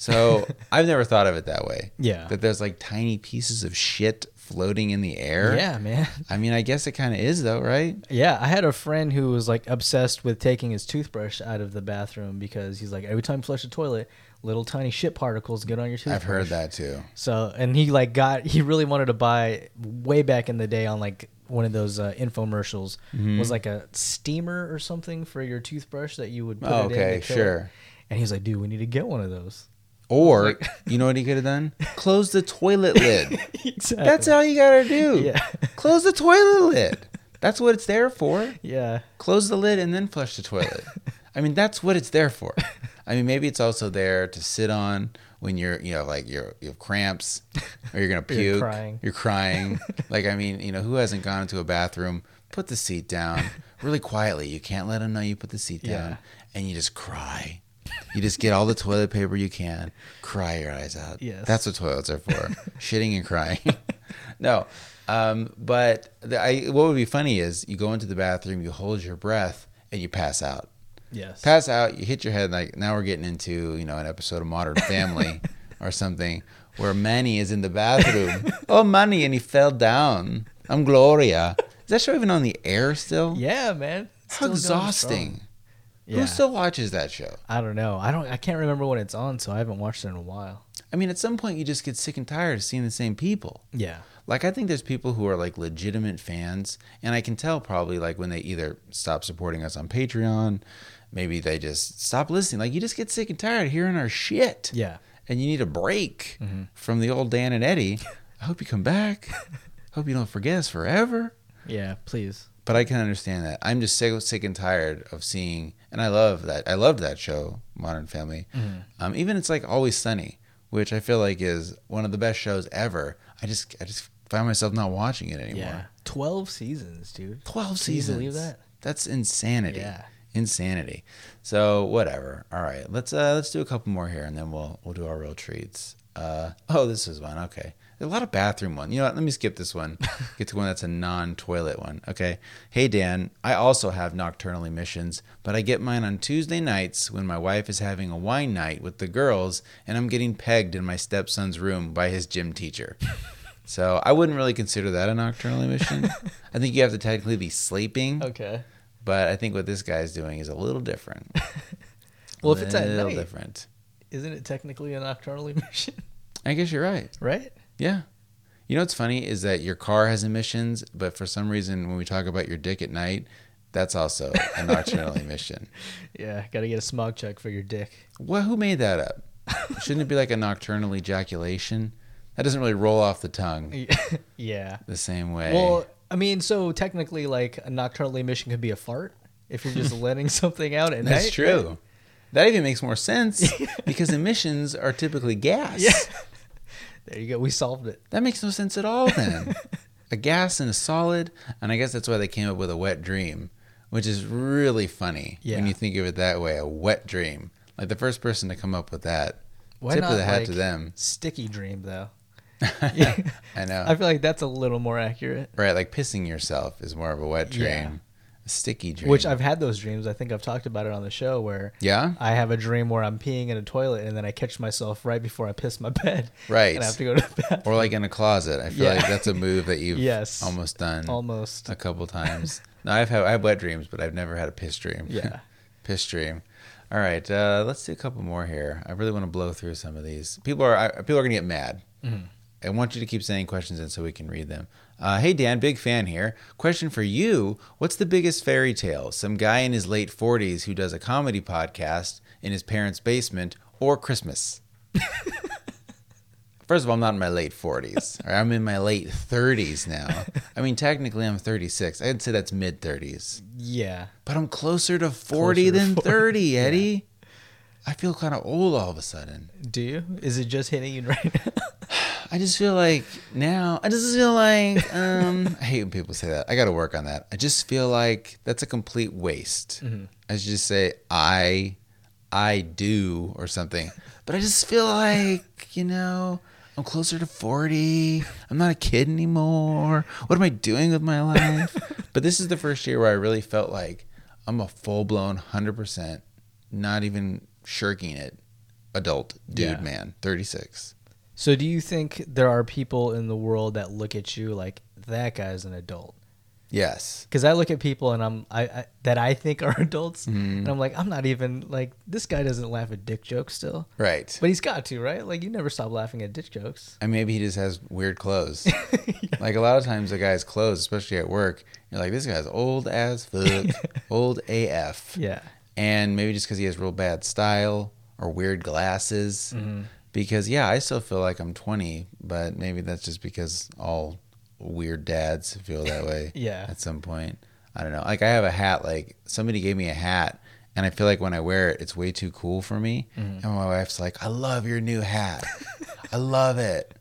So *laughs* I've never thought of it that way. Yeah. That there's like tiny pieces of shit floating in the air. Yeah, man. I mean, I guess it kind of is, though, right? Yeah, I had a friend who was like obsessed with taking his toothbrush out of the bathroom because he's like every time you flush the toilet, little tiny shit particles get on your toothbrush. I've heard that too. So, and he like got he really wanted to buy way back in the day on like one of those uh, infomercials Mm-hmm. was like a steamer or something for your toothbrush that you would put Oh, it in. okay, sure. And he's like, dude, we need to get one of those. Or, *laughs* you know what he could have done? Close the toilet lid. *laughs* exactly. That's all you gotta do. Yeah. Close the toilet lid. That's what it's there for. Yeah. Close the lid and then flush the toilet. *laughs* I mean, that's what it's there for. I mean, maybe it's also there to sit on when you're, you know, like you're you have cramps or you're gonna Or you're puke. crying. You're crying. like, I mean, you know, who hasn't gone into a bathroom? Put the seat down really quietly. You can't let them know you put the seat down, Yeah. and you just cry. You just get all the toilet paper you can, cry your eyes out. Yes. That's what toilets are for. *laughs* Shitting and crying. *laughs* no. Um, but the, I, what would be funny is you go into the bathroom, you hold your breath, and you pass out. Yes. Pass out, you hit your head. Like now we're getting into you know an episode of Modern Family *laughs* or something where Manny is in the bathroom. oh, Manny, and he fell down. I'm Gloria. Is that show even on the air still? yeah, man. It's How exhausting. Yeah. Who still watches that show? I don't know. I don't. I can't remember when it's on, so I haven't watched it in a while. I mean, at some point you just get sick and tired of seeing the same people. Yeah. Like I think there's people who are like legitimate fans, and I can tell probably like when they either stop supporting us on Patreon, maybe they just stop listening. Like you just get sick and tired of hearing our shit, Yeah. and you need a break Mm-hmm. from the old Dan and Eddie. *laughs* I hope you come back. *laughs* hope you don't forget us forever. Yeah. Please. But I can understand that. I'm just so sick and tired of seeing, and I love that. I loved that show, Modern Family. Mm-hmm. Um, even it's like Always Sunny, which I feel like is one of the best shows ever. I just, I just find myself not watching it anymore. Yeah. Twelve seasons, dude. Twelve Can you seasons. believe that? That's insanity. Yeah. Insanity. So whatever. All right. Let's uh let's do a couple more here and then we'll we'll do our real treats. Uh oh, this is one. Okay. A lot of bathroom ones. You know what? Let me skip this one. *laughs* Get to one that's a non-toilet one. Okay. Hey Dan, I also have nocturnal emissions, but I get mine on Tuesday nights when my wife is having a wine night with the girls, and I'm getting pegged in my stepson's room by his gym teacher. *laughs* So I wouldn't really consider that a nocturnal emission. *laughs* I think you have to technically be sleeping, Okay. but I think what this guy's doing is a little different. Well, if it's at Little night, different. isn't it technically a nocturnal emission? I guess you're right. right? Yeah. You know what's funny is that your car has emissions, but for some reason, when we talk about your dick at night, that's also a nocturnal *laughs* emission. Yeah. Got to get a smog check for your dick. Well, who made that up? Shouldn't it be like a nocturnal ejaculation? That doesn't really roll off the tongue *laughs* yeah. the same way. Well, I mean, so technically, like a nocturnal emission could be a fart if you're just *laughs* letting something out at that's night. true. right? That even makes more sense because emissions are typically gas. Yeah. There you go. We solved it. That makes no sense at all then. a gas and a solid, and I guess that's why they came up with a wet dream, which is really funny Yeah. when you think of it that way, a wet dream. Like the first person to come up with that. Why tip not of the hat like to them. sticky dream though? *laughs* I know. *laughs* I feel like that's a little more accurate. right, like pissing yourself is more of a wet dream. Sticky dream. Which I've had those dreams. I think I've talked about it on the show where Yeah? I have a dream where I'm peeing in a toilet and then I catch myself right before I piss my *laughs* bed. Right. And I have to go to the bathroom. Or like in a closet. I feel Yeah. like that's a move that you've *laughs* Yes. almost done Almost. a couple times. no, I've had I have wet dreams, but I've never had a piss dream. Yeah. *laughs* piss dream. All right, uh, let's do a couple more here. I really want to blow through some of these. People are I, people are gonna get mad. Mm-hmm. I want you to keep sending questions in so we can read them. Uh, hey Dan, big fan here. Question for you: What's the biggest fairy tale? Some guy in his late forties who does a comedy podcast in his parents' basement, or Christmas? *laughs* First of all, I'm not in my late 40s. Or I'm in my late 30s now. I mean, technically, I'm 36. I'd say that's mid 30s. Yeah. But I'm closer to 40 Closer to than 40, 30, Eddie. I feel kind of old all of a sudden. Do you? Is it just hitting you right now? *laughs* I just feel like now, I just feel like, um, I hate when people say that. I got to work on that. I just feel like that's a complete waste. I should just say, I, I do or something. But I just feel like, you know, I'm closer to 40. I'm not a kid anymore. What am I doing with my life? *laughs* but this is the first year where I really felt like I'm a full blown 100%, not even shirking it, adult dude, Yeah. man, 36. So do you think there are people in the world that look at you like that guy's an adult? Yes. Because I look at people and I'm I, I that I think are *laughs* adults, Mm-hmm. and I'm like I'm not even like this guy doesn't laugh at dick jokes still, Right. but he's got to right. Like you never stop laughing at dick jokes. And maybe he just has weird clothes. *laughs* Like a lot of times, the guy's clothes, especially at work, you're like, this guy's old as *laughs* fuck, old AF. Yeah. And maybe just because he has real bad style or weird glasses. Mm-hmm. Because, yeah, I still feel like I'm 20, but maybe that's just because all weird dads feel that way *laughs* Yeah. at some point. I don't know. Like, I have a hat, like, somebody gave me a hat. And I feel like when I wear it, it's way too cool for me. Mm-hmm. And my wife's like, I love your new hat. *laughs* I love it.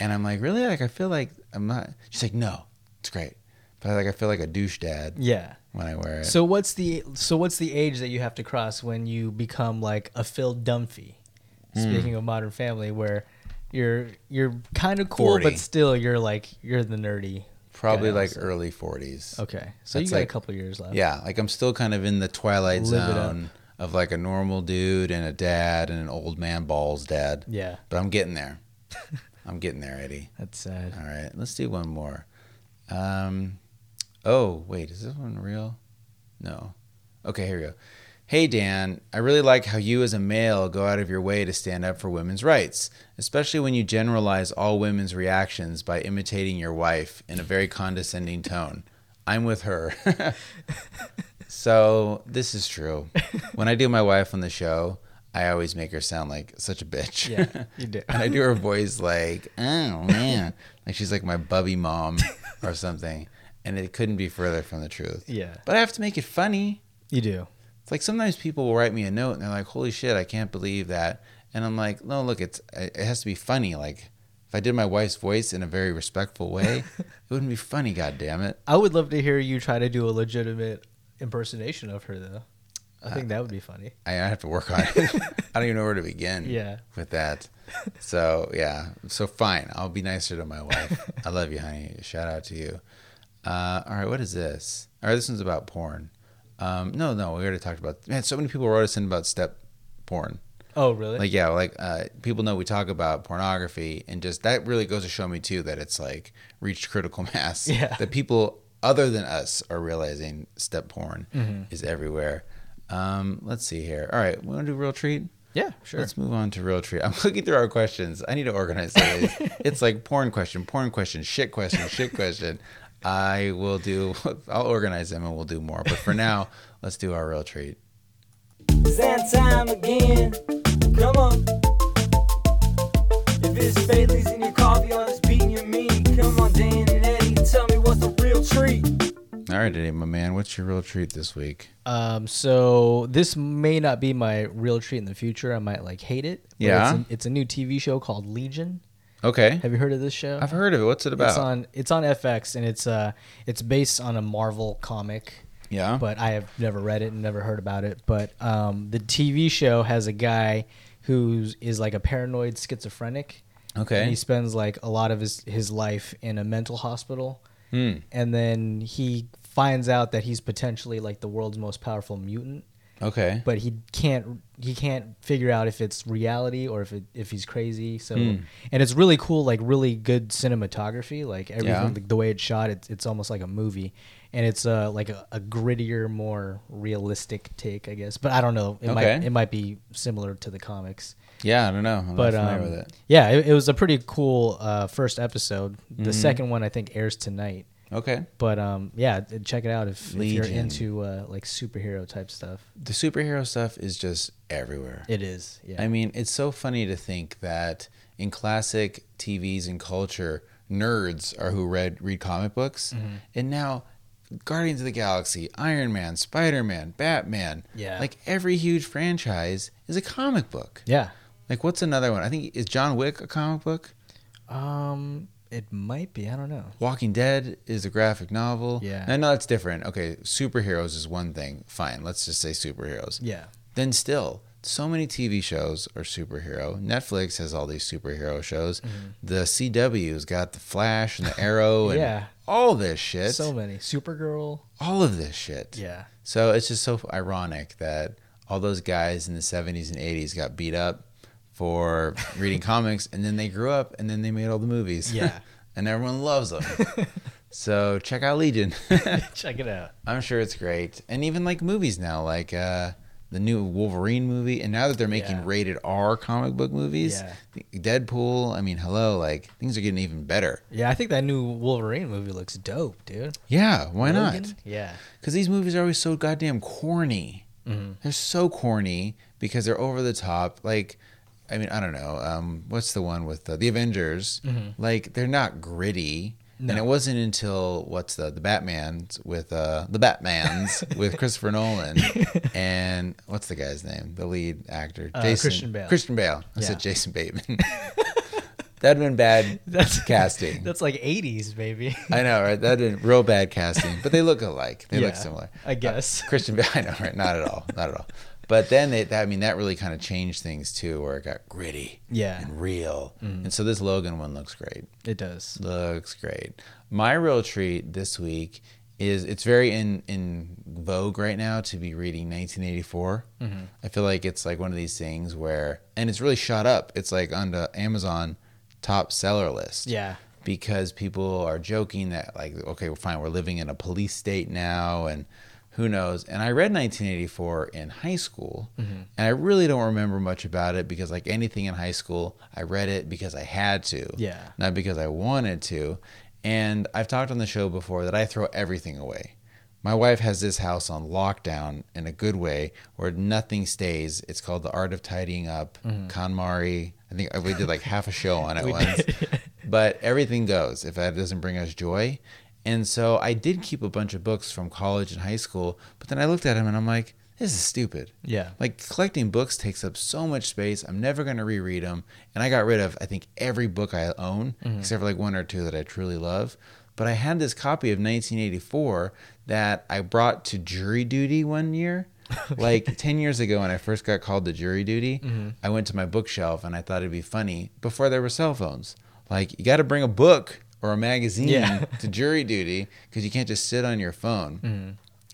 And I'm like, really? Like, I feel like I'm not. She's like, no, it's great. But like, I feel like a douche dad Yeah. When I wear it. So what's the so what's the age that you have to cross when you become like a Phil Dunphy? Hmm. Speaking of Modern Family, where you're you're kind of cool, 40. but still you're like you're the nerdy. Probably like also. early 40s. Okay, so That's you got like- a couple years left. Yeah, like I'm still kind of in the twilight Live zone of like a normal dude and a dad and an old man balls dad. Yeah, But I'm getting there. I'm getting there, Eddie. *laughs* that's sad. All right, let's do one more. Um, oh wait, is this one real? No. Okay, here we go. Hey Dan, I really like how you as a male go out of your way to stand up for women's rights, especially when you generalize all women's reactions by imitating your wife in a very condescending tone. I'm with her. *laughs* so, this is true. When I do my wife on the show, I always make her sound like such a bitch. Yeah, you *laughs* do. and I do her voice like, oh man, like she's like my bubby mom or something. And it couldn't be further from the truth. Yeah, But I have to make it funny. you do. It's like sometimes people will write me a note and they're like, "Holy shit, I can't believe that." And I'm like, "No, look, it's it has to be funny. Like if I did my wife's voice in a very respectful way, *laughs* it wouldn't be funny. God damn it! I would love to hear you try to do a legitimate impersonation of her, though. I think that would be funny. I have to work on it. *laughs* I don't even know where to begin. Yeah. With that. So yeah. So fine. I'll be nicer to my wife. *laughs* I love you, honey. Shout out to you. Uh, all right. What is this? All right. This one's about porn. Um, no, no. We already talked about. Man, so many people wrote us in about step porn. Oh, really? Like yeah, like uh, people know we talk about pornography, and just that really goes to show me too that it's like reached critical *laughs* mass. Yeah. That people other than us are realizing step porn Mm-hmm. is everywhere. Um, let's see here. All right, we want to do real treat. yeah, sure. Let's move on to real treat. I'm *laughs* looking through our questions. I need to organize these. *laughs* it's like porn question, porn question, shit question, shit question. I will do. *laughs* I'll organize them and we'll do more. But for now, *laughs* let's do our real treat. It's that time again. Come on. If it's Bailey's in your coffee or it's beating your meat, come on, Dan and Eddie, tell me what's the real treat. All right, Eddie, my man, what's your real treat this week? Um, so this may not be my real treat in the future. I might like hate it. but Yeah? it's a, it's a new TV show called Legion. Okay, Have you heard of this show? I've heard of it. What's it about? It's on it's on FX and it's uh it's based on a Marvel comic. yeah, but I have never read it and never heard about it. But um, the TV show has a guy who is like a paranoid schizophrenic. okay. And he spends like a lot of his, his life in a mental hospital. Hmm. And then he finds out that he's potentially like the world's most powerful mutant, Okay. but he can't he can't figure out if it's reality or if it, if he's crazy. So Hmm. and it's really cool, like really good cinematography, like everything Yeah. the, the way it's shot. It's it's almost like a movie, and it's uh like a, a grittier, more realistic take, I guess. But I don't know. It Okay. might it might be similar to the comics. yeah, I don't know. I'm But um, with it. yeah, it, it was a pretty cool uh, first episode. The Mm-hmm. second one I think airs tonight. Okay. But um, yeah, check it out if, if you're Legion. into uh, like superhero type stuff. The superhero stuff is just everywhere. It is. Yeah. I mean, it's so funny to think that in classic TVs and culture, nerds are who read read comic books, Mm-hmm. and now Guardians of the Galaxy, Iron Man, Spider Man, Batman, Yeah. like every huge franchise is a comic book. yeah. Like, what's another one? I think is John Wick a comic book? Um, it might be. I don't know. Walking Dead is a graphic novel. Yeah. I know that's different. Okay, superheroes is one thing. Fine, let's just say superheroes. Yeah. then still so many TV shows are superhero. Netflix has all these superhero shows. Mm-hmm. The CW's got the Flash and the Arrow and *laughs* Yeah. all this shit. So many. Supergirl. all of this shit. Yeah. So it's just so ironic that all those guys in the 70s and 80s got beat up for reading *laughs* comics and then they grew up and then they made all the movies. Yeah. *laughs* and everyone loves them. *laughs* so check out Legion. Check it out. I'm sure it's great. And even like movies now, like uh, the new Wolverine movie, and now that they're making Yeah. rated R comic book movies, Yeah. Deadpool. I mean, hello, like things are getting even better. Yeah, I think that new Wolverine movie looks dope, dude. Yeah, why Logan? not? Yeah. Because these movies are always so goddamn corny. Mm-hmm. They're so corny because they're over the top. Like, I mean, I don't know. Um, what's the one with the, the Avengers? Like, they're not gritty. And Mm-hmm. It wasn't until what's the the Batman's with uh the Batman's *laughs* with Christopher Nolan *laughs* and what's the guy's name? The lead actor, Uh, Jason Christian Bale. Christian Bale. I Yeah. said Jason Bateman. *laughs* That'd been bad That's casting. That's like 80s, baby. I know, right? That been real bad casting, but they look alike. They look similar. I guess. Uh, Christian Bale, I know, right? Not at all, not at all. But then that, I mean, that really kind of changed things too, where it got gritty Yeah. and real. Mm. And so this Logan one looks great. It does. Looks great. My real treat this week is it's very in in vogue right now to be reading 1984. Mm-hmm. I feel like it's like one of these things where, and it's really shot up. It's like on the Amazon top seller list Yeah. because people are joking that like okay well fine we're living in a police state now and who knows and i read 1984 in high school Mm-hmm. and i really don't remember much about it because like anything in high school i read it because i had to Yeah. not because i wanted to and i've talked on the show before that i throw everything away my wife has this house on lockdown in a good way where nothing stays. It's called The Art of Tidying Up. KonMari. I think we did like half a show on *laughs* it once *laughs* but everything goes if that doesn't bring us joy. And so I did keep a bunch of books from college and high school, but then I looked at them and I'm like, this is stupid. Yeah. Like collecting books takes up so much space. I'm never going to reread them. And I got rid of, I think, every book I own, except for like one or two that I truly love. But I had this copy of 1984 that I brought to jury duty one year. *laughs* Like 10 years ago, when I first got called to jury duty, Mm-hmm. I went to my bookshelf and I thought it'd be funny before there were cell phones. Like, you got to bring a book or a magazine Yeah. *laughs* to jury duty because you can't just sit on your phone. Mm-hmm.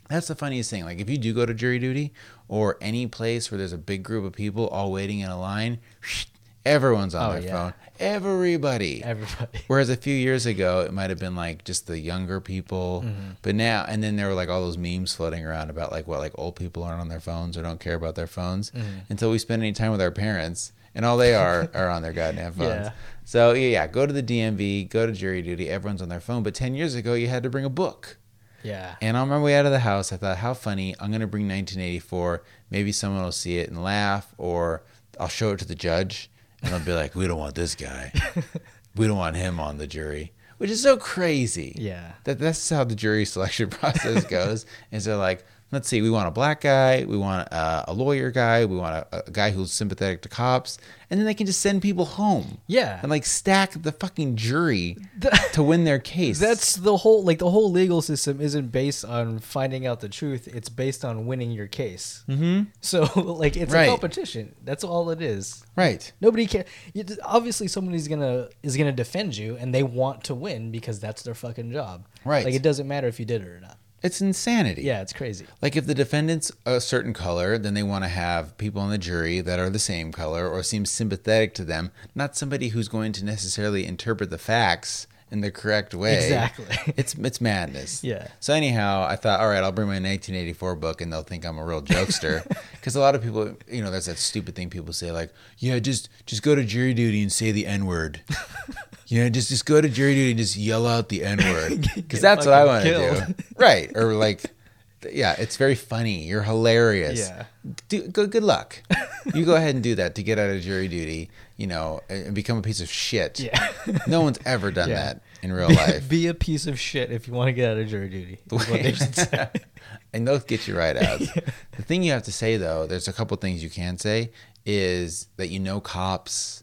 That's the funniest thing. Like, if you do go to jury duty or any place where there's a big group of people all waiting in a line, *sniffs* everyone's on Oh, their yeah. phone. Everybody. Everybody. Whereas a *laughs* few years ago, it might have been like just the younger people, Mm-hmm. but now and then there were like all those memes floating around about like what like old people aren't on their phones or don't care about their phones Mm-hmm. until we spend any time with our parents, and all they are are on their goddamn *laughs* phones. Yeah. So yeah, yeah, go to the DMV, go to jury duty. Everyone's on their phone, but ten years ago, you had to bring a book. Yeah. And on my way out of the house, I thought, how funny. I'm going to bring 1984. Maybe someone will see it and laugh, or I'll show it to the judge and they'll be like, we don't want this guy. *laughs* we don't want him on the jury, which is so crazy. Yeah. That, that's how the jury *laughs* selection process goes. is they're like, let's see, we want a black guy, we want uh, a lawyer guy, we want a, a guy who's sympathetic to cops, and then they can just send people home. Yeah. And like stack the fucking jury *laughs* to win their case. That's the whole like the whole legal system isn't based on finding out the truth. It's based on winning your case. Mm-hmm. So *laughs* like it's Right. a competition. That's all it is. right. Nobody can. Obviously, somebody's gonna is gonna defend you, and they want to win because that's their fucking job. Right. Like it doesn't matter if you did it or not. It's insanity. Yeah, it's crazy. Like if the defendant's a certain color, then they want to have people on the jury that are the same color or seem sympathetic to them, not somebody who's going to necessarily interpret the facts in the correct way. Exactly. *laughs* It's it's madness. Yeah. So anyhow, I thought, all right, I'll bring my 1984 book, and they'll think I'm a real jokester. *laughs* Because a lot of people, you know, there's that stupid thing people say, like, yeah, just just go to jury duty and say the N word. *laughs* you know, just just go to jury duty and just yell out the N word. *laughs* Because that's what I want to do. *laughs* Right. Or like, yeah, it's very funny. You're hilarious. Yeah. Do, go, good luck. you go ahead and do that to get out of jury duty, you know, and become a piece of shit. Yeah. No one's ever done Yeah. that in real life. Be a piece of shit if you want to get out of jury duty. is what they *laughs* say. and they'll get you right out. The thing you have to say though, there's a couple things you can say is that you know cops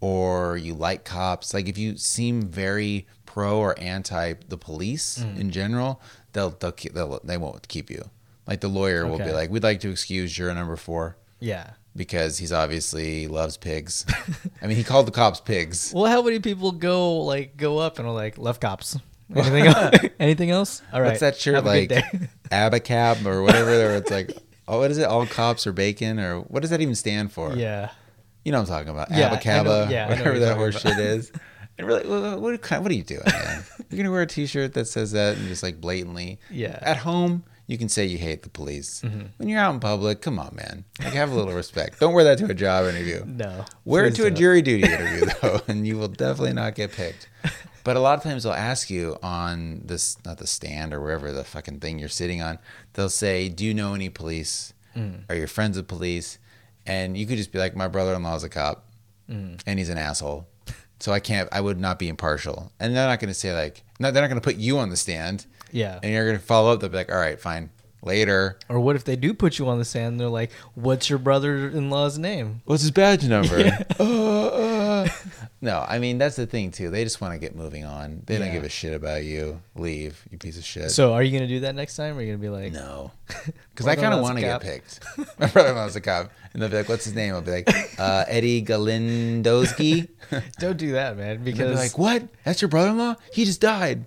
or you like cops. Like if you seem very pro or anti the police Mm. in general, they'll they'll, they'll they won't keep you. Like the lawyer will be like, "We'd like to excuse juror number four Yeah. because he's obviously loves pigs." *laughs* I mean, he called the cops pigs. Well, how many people go like go up and are like left cops? *laughs* Anything else? Anything else? All right. What's that shirt Have like? *laughs* Abacab or whatever. Where it's like, oh, what is it? All cops are bacon, or what does that even stand for? yeah. You know what I'm talking about. Yeah, I know- Abacaba, yeah, know what whatever that horse shit is. *laughs* And really, what, what, what are you doing, man? You're going to wear a t shirt that says that and just like blatantly. Yeah. At home, you can say you hate the police. Mm-hmm. When you're out in public, come on, man. Like, have a little respect. Don't wear that to a job interview. No. Wear it to a don't. jury duty *laughs* interview, though, and you will definitely not get picked. But a lot of times they'll ask you on this, not the stand or wherever the fucking thing you're sitting on, they'll say, Do you know any police? Mm. Are your friends with police? And you could just be like, My brother in law is a cop Mm. and he's an asshole. So I can't, I would not be impartial. And they're not going to say, like, no, they're not going to put you on the stand Yeah. and you're going to follow up. They'll be like, All right, fine. Later. Or what if they do put you on the stand? and They're like, "What's your brother-in-law's name?" What's his badge number? *laughs* *gasps* Uh, uh. *laughs* No, I mean that's the thing too. They just want to get moving on. They don't Yeah. give a shit about you. Leave, you piece of shit. So, are you gonna do that next time? Or are you gonna be like, no, *laughs* because I kind of want to get picked. My brother-in-law's a cop, and they'll be like, "What's his name?" I'll be like, *laughs* uh, "Eddie Galindowski." "Don't do that, man," they'll because be like, "What? That's your brother-in-law? He just died,"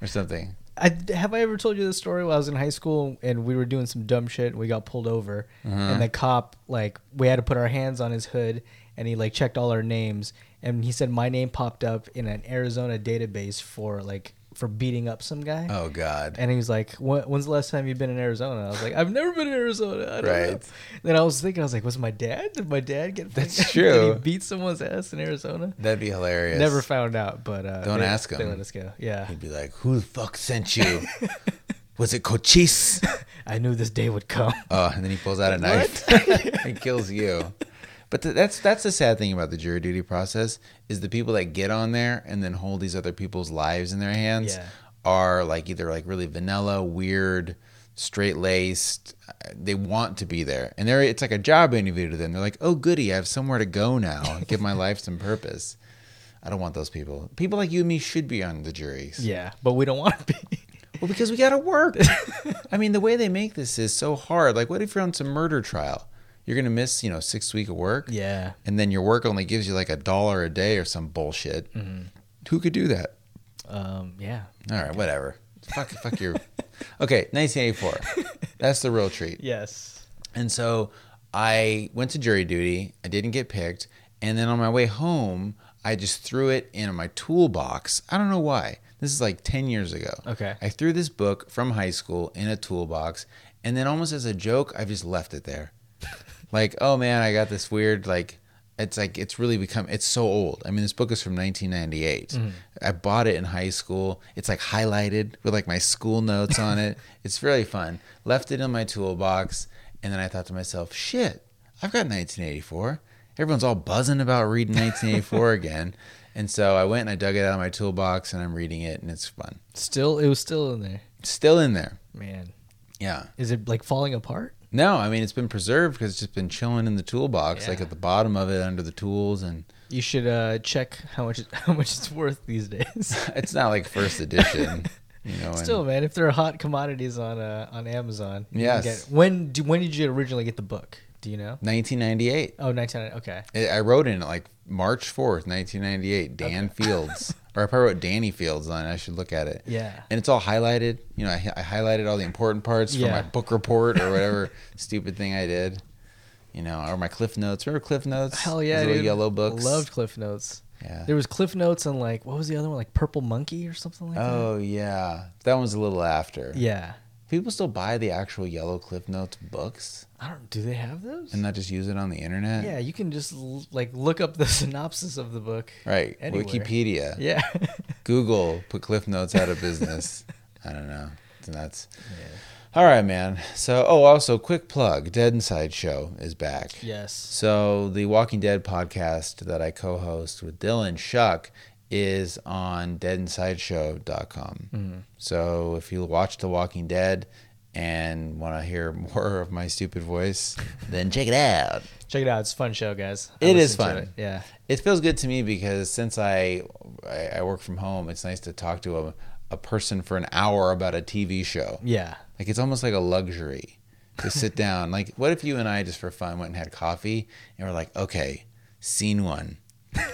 or something. I, have I ever told you this story? While I was in high school and we were doing some dumb shit and we got pulled over Uh-huh. and the cop like we had to put our hands on his hood and he like checked all our names and he said my name popped up in an Arizona database for like for beating up some guy. Oh God. And he was like, "When's the last time you've been in Arizona?" I was like, "I've never been in Arizona." I don't know." Right. Then I was thinking, I was like, "Was my dad? Did my dad get? That's *laughs* did true. he beat someone's ass in Arizona?" That'd be hilarious. Never found out, but uh, Don't they- ask They him. let us go. Yeah, He'd be like, "Who the fuck sent you? *laughs* Was it Cochise?" *laughs* I knew this day would come. Oh, and then he pulls out a knife and kills you. But th- that's that's the sad thing about the jury duty process is the people that get on there and then hold these other people's lives in their hands Yeah. are like either like really vanilla, weird, straight laced. Uh, they want to be there, and they're it's like a job interview to them. They're like, "Oh, goody, I have somewhere to go now. Give my *laughs* life some purpose." I don't want those people. People like you and me should be on the juries. Yeah, but we don't want to be. Well, because we got to work. *laughs* I mean, the way they make this is so hard. Like, what if you're on some murder trial? You're to miss, you know, six week of work. Yeah. And then your work only gives you like a dollar a day or some bullshit. Who could do that? Um, yeah. All right, whatever. Fuck, fuck your. *laughs* Okay, 1984. That's the real treat. Yes. And so I went to jury duty. I didn't get picked. And then on my way home, I just threw it in my toolbox. I don't know why. This is like 10 years ago. Okay. I threw this book from high school in a toolbox. And then almost as a joke, I just left it there. Like, oh man, I got this weird, like, it's like, it's really become, it's so old. I mean, this book is from 1998. Mm-hmm. I bought it in high school. It's like highlighted with like my school notes on it. *laughs* It's really fun. Left it in my toolbox. And then I thought to myself, shit, I've got 1984. Everyone's all buzzing about reading 1984 *laughs* again. And so I went and I dug it out of my toolbox and I'm reading it and it's fun. Still, it was still in there. Still in there. Man, Yeah. is it like falling apart? No, I mean, it's been preserved because it's just been chilling in the toolbox, like at the bottom of it under the tools. And You should uh, check how much *laughs* how much it's worth these days. *laughs* it's not like first edition, *laughs* you know. and- Still, man, if there are hot commodities on uh, on Amazon, Yes. get- when do, when did you originally get the book? Do you know? 1998. Oh, 1998. Okay. I I wrote in it like March 4th, 1998. Dan Fields. Or I probably wrote Danny Fields on it. I should look at it. Yeah. And it's all highlighted. You know, I, I highlighted all the important parts for Yeah. my book report or whatever *laughs* stupid thing I did. You know, or my Cliff Notes. Remember Cliff Notes? Hell Those yeah, little dude. yellow books. Loved Cliff Notes. Yeah. There was Cliff Notes and like what was the other one? Like Purple Monkey or something like that? Oh yeah, that one's a little after. Yeah. People still buy the actual yellow Cliff Notes books I don't. Do they have those? and not just use it on the internet. yeah, you can just l- like look up the *laughs* synopsis of the book. Right. Anywhere. Wikipedia. *laughs* Yeah. *laughs* Google put Cliff Notes out of business. I don't know. It's nuts. All right, man. So, oh, also, quick plug: Dead Inside Show is back. yes. So the Walking Dead podcast that I co-host with Dylan Shuck is on deadinsideshow.com. Mm-hmm. So if you watch The Walking Dead and want to hear *laughs* more of my stupid voice, then check it out. Check it out. It's a fun show, guys. I It is fun. it. Yeah. It feels good to me because since I I, I work from home, it's nice to talk to a, a person for an hour about a TV show. Yeah. Like it's almost like a luxury to sit *laughs* down. Like, what if you and I just for fun went and had coffee and we're like, okay, scene one,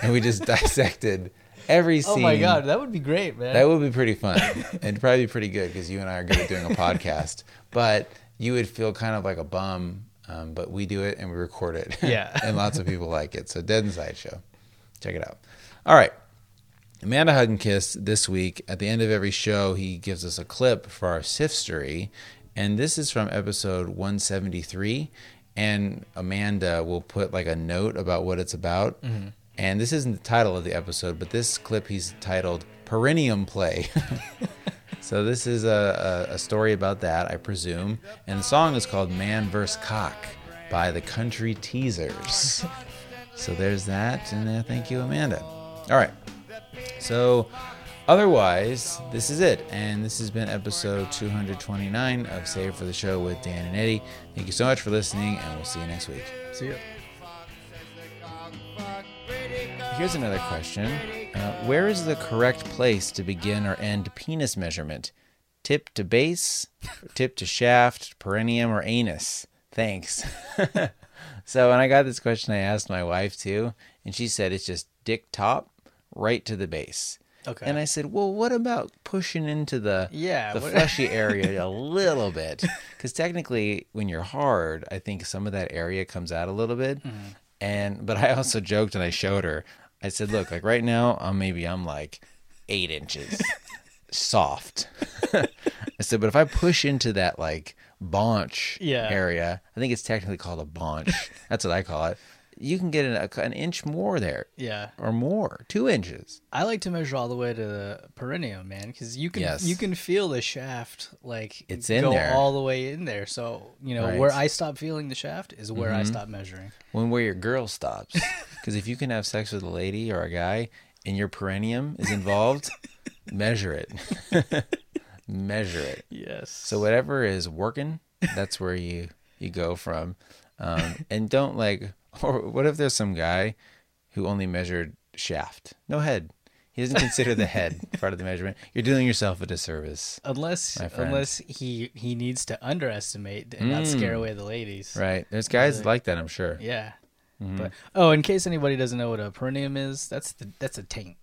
and we just *laughs* dissected every scene. Oh my god, that would be great, man. that would be pretty fun. *laughs* It'd probably be pretty good because you and I are good at doing a *laughs* podcast. But you would feel kind of like a bum. Um, but we do it and we record it. *laughs* Yeah. and lots of people like it. So Dead Inside Show, check it out. All right. Amanda Hug and Kiss this week. At the end of every show, he gives us a clip for our Sifstery. And this is from episode 173. And Amanda will put like a note about what it's about. And this isn't the title of the episode, but this clip he's titled Perineum Play. *laughs* so this is a, a, a story about that, I presume. And the song is called Man vs. Cock by the Country Teasers. *laughs* so there's that. And uh, thank you, Amanda. All right. So, otherwise, this is it. And this has been episode 229 of Save for the Show with Dan and Eddie. Thank you so much for listening, and we'll see you next week. See ya. Here's another question uh, Where is the correct place to begin or end penis measurement? Tip to base, *laughs* tip to shaft, perineum, or anus? Thanks. *laughs* so, when I got this question, I asked my wife too, and she said it's just dick top right to the base. Okay. And I said, well, what about pushing into the Yeah, the what- fleshy *laughs* area a little bit? Because technically, when you're hard, I think some of that area comes out a little bit. Mm-hmm. And but I also joked and I showed her. I said, look, like right now, I'm maybe I'm like eight inches soft. *laughs* I said, but if I push into that like baunch Yeah. area, I think it's technically called a baunch. That's what I call it. You can get an, an inch more there Yeah. or more, two inches. I like to measure all the way to the perineum, man, because you can Yes. you can feel the shaft like It's in go there. all the way in there. So you know Right. Mm-hmm. where I stop feeling the shaft is where I stop measuring. when where your girl stops. *laughs* Because if you can have sex with a lady or a guy and your perineum is involved, *laughs* measure it. *laughs* measure it. Yes. So whatever is working, that's where you you go from. Um, and don't like. *laughs* Or what if there's some guy who only measured shaft, no head? He doesn't consider the head *laughs* part of the measurement. You're doing yourself a disservice. Unless unless he he needs to underestimate and not scare away the ladies. Right. There's guys like that, I'm sure. Yeah. Mm-hmm. But oh, in case anybody doesn't know what a perineum is, that's the that's a taint.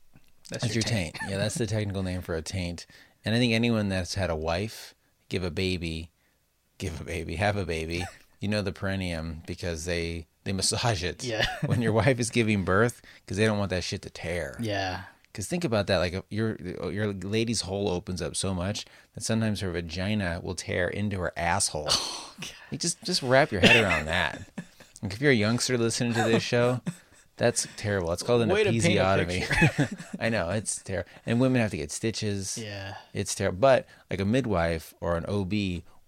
That's your taint. Yeah, that's the technical name for a taint. And I think anyone that's had a wife give a baby, give a baby, have a baby, *laughs* you know the perineum because they they massage it. Yeah. *laughs* when your wife is giving birth, because they don't want that shit to tear. Yeah. Because think about that, like your your lady's hole opens up so much that sometimes her vagina will tear into her asshole. *laughs* Oh, You just just wrap your head around that. Like if you're a youngster listening to this show, that's terrible. It's called an Way to paint a episiotomy. *laughs* I know it's terrible, and women have to get stitches. Yeah. It's terrible. But like a midwife or an OB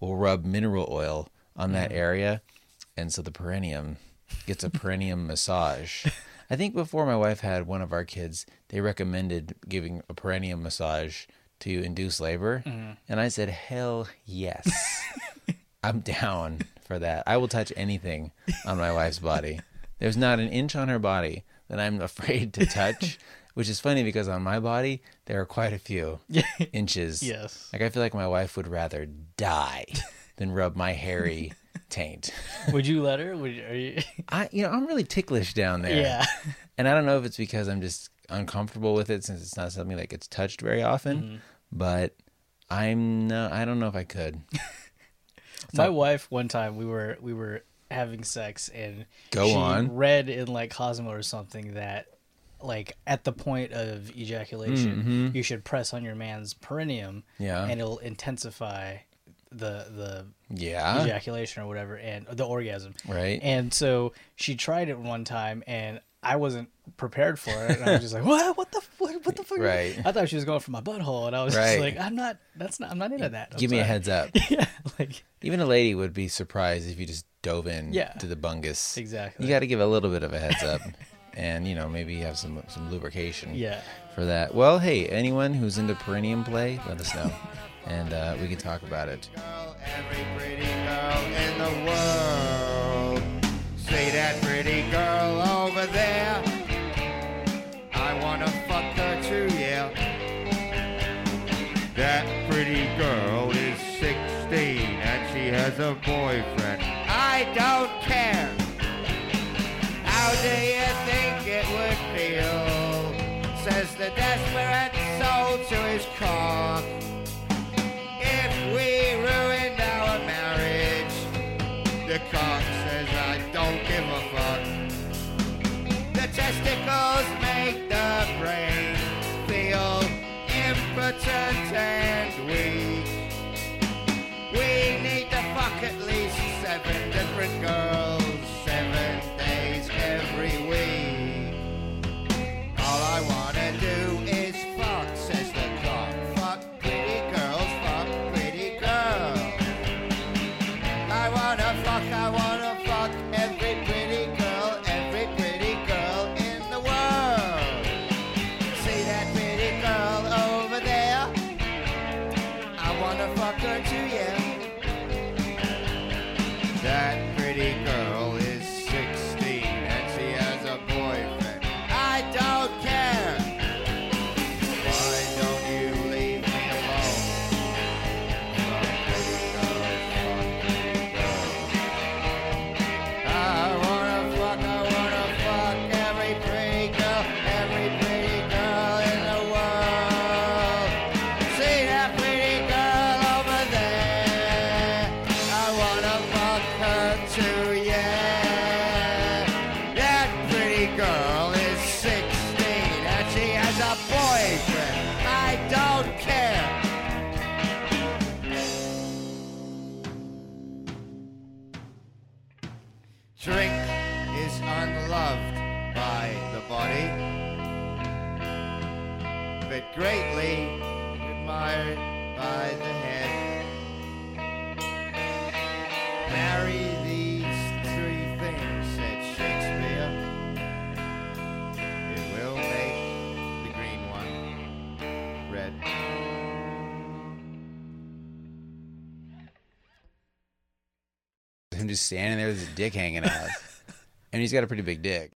will rub mineral oil on Mm. that area, and so the perineum gets a perineum massage. I think before my wife had one of our kids, they recommended giving a perineum massage to induce labor, Mm-hmm. and I said, "Hell yes, *laughs* I'm down for that. I will touch anything on my wife's body. There's not an inch on her body that I'm *laughs* afraid to touch." Which is funny because on my body there are quite a few *laughs* inches. Yes. Like I feel like my wife would rather die than rub my hairy taint. *laughs* Would you let her? Would you, are you? *laughs* I you know, I'm really ticklish down there. Yeah. *laughs* And I don't know if it's because I'm just uncomfortable with it since it's not something that gets touched very often, Mm-hmm. but I'm no I don't know if I could. My wife one time we were we were having sex and Go she on. read in like Cosmo or something that like at the point of ejaculation you should press on your man's perineum Mm-hmm. Yeah. and it'll intensify the the Yeah. ejaculation or whatever and the orgasm Right. and so she tried it one time and I wasn't prepared for it and I was just like *laughs* what what the what, what the fuck Right. I thought she was going for my butthole and I was Right. just like I'm not that's not I'm not into that I'm Give me a heads up. *laughs* yeah like Even a lady would be surprised if you just dove in Yeah. to the bungus. Exactly. You got to give a little bit of a heads up, *laughs* and you know maybe have some some lubrication. Yeah. For that. Well, hey, anyone who's into perineum play, let us know, and uh, we can talk about it. every pretty girl in the world. See that pretty girl over there? I wanna fuck her too, yeah. That pretty girl is 16 and she has a boyfriend. I don't care. How do you think it would feel? Says the desperate soul to his cock. Impotent and weak. We need to fuck at least seven different girls, standing there with his dick hanging out, *laughs* and he's got a pretty big dick.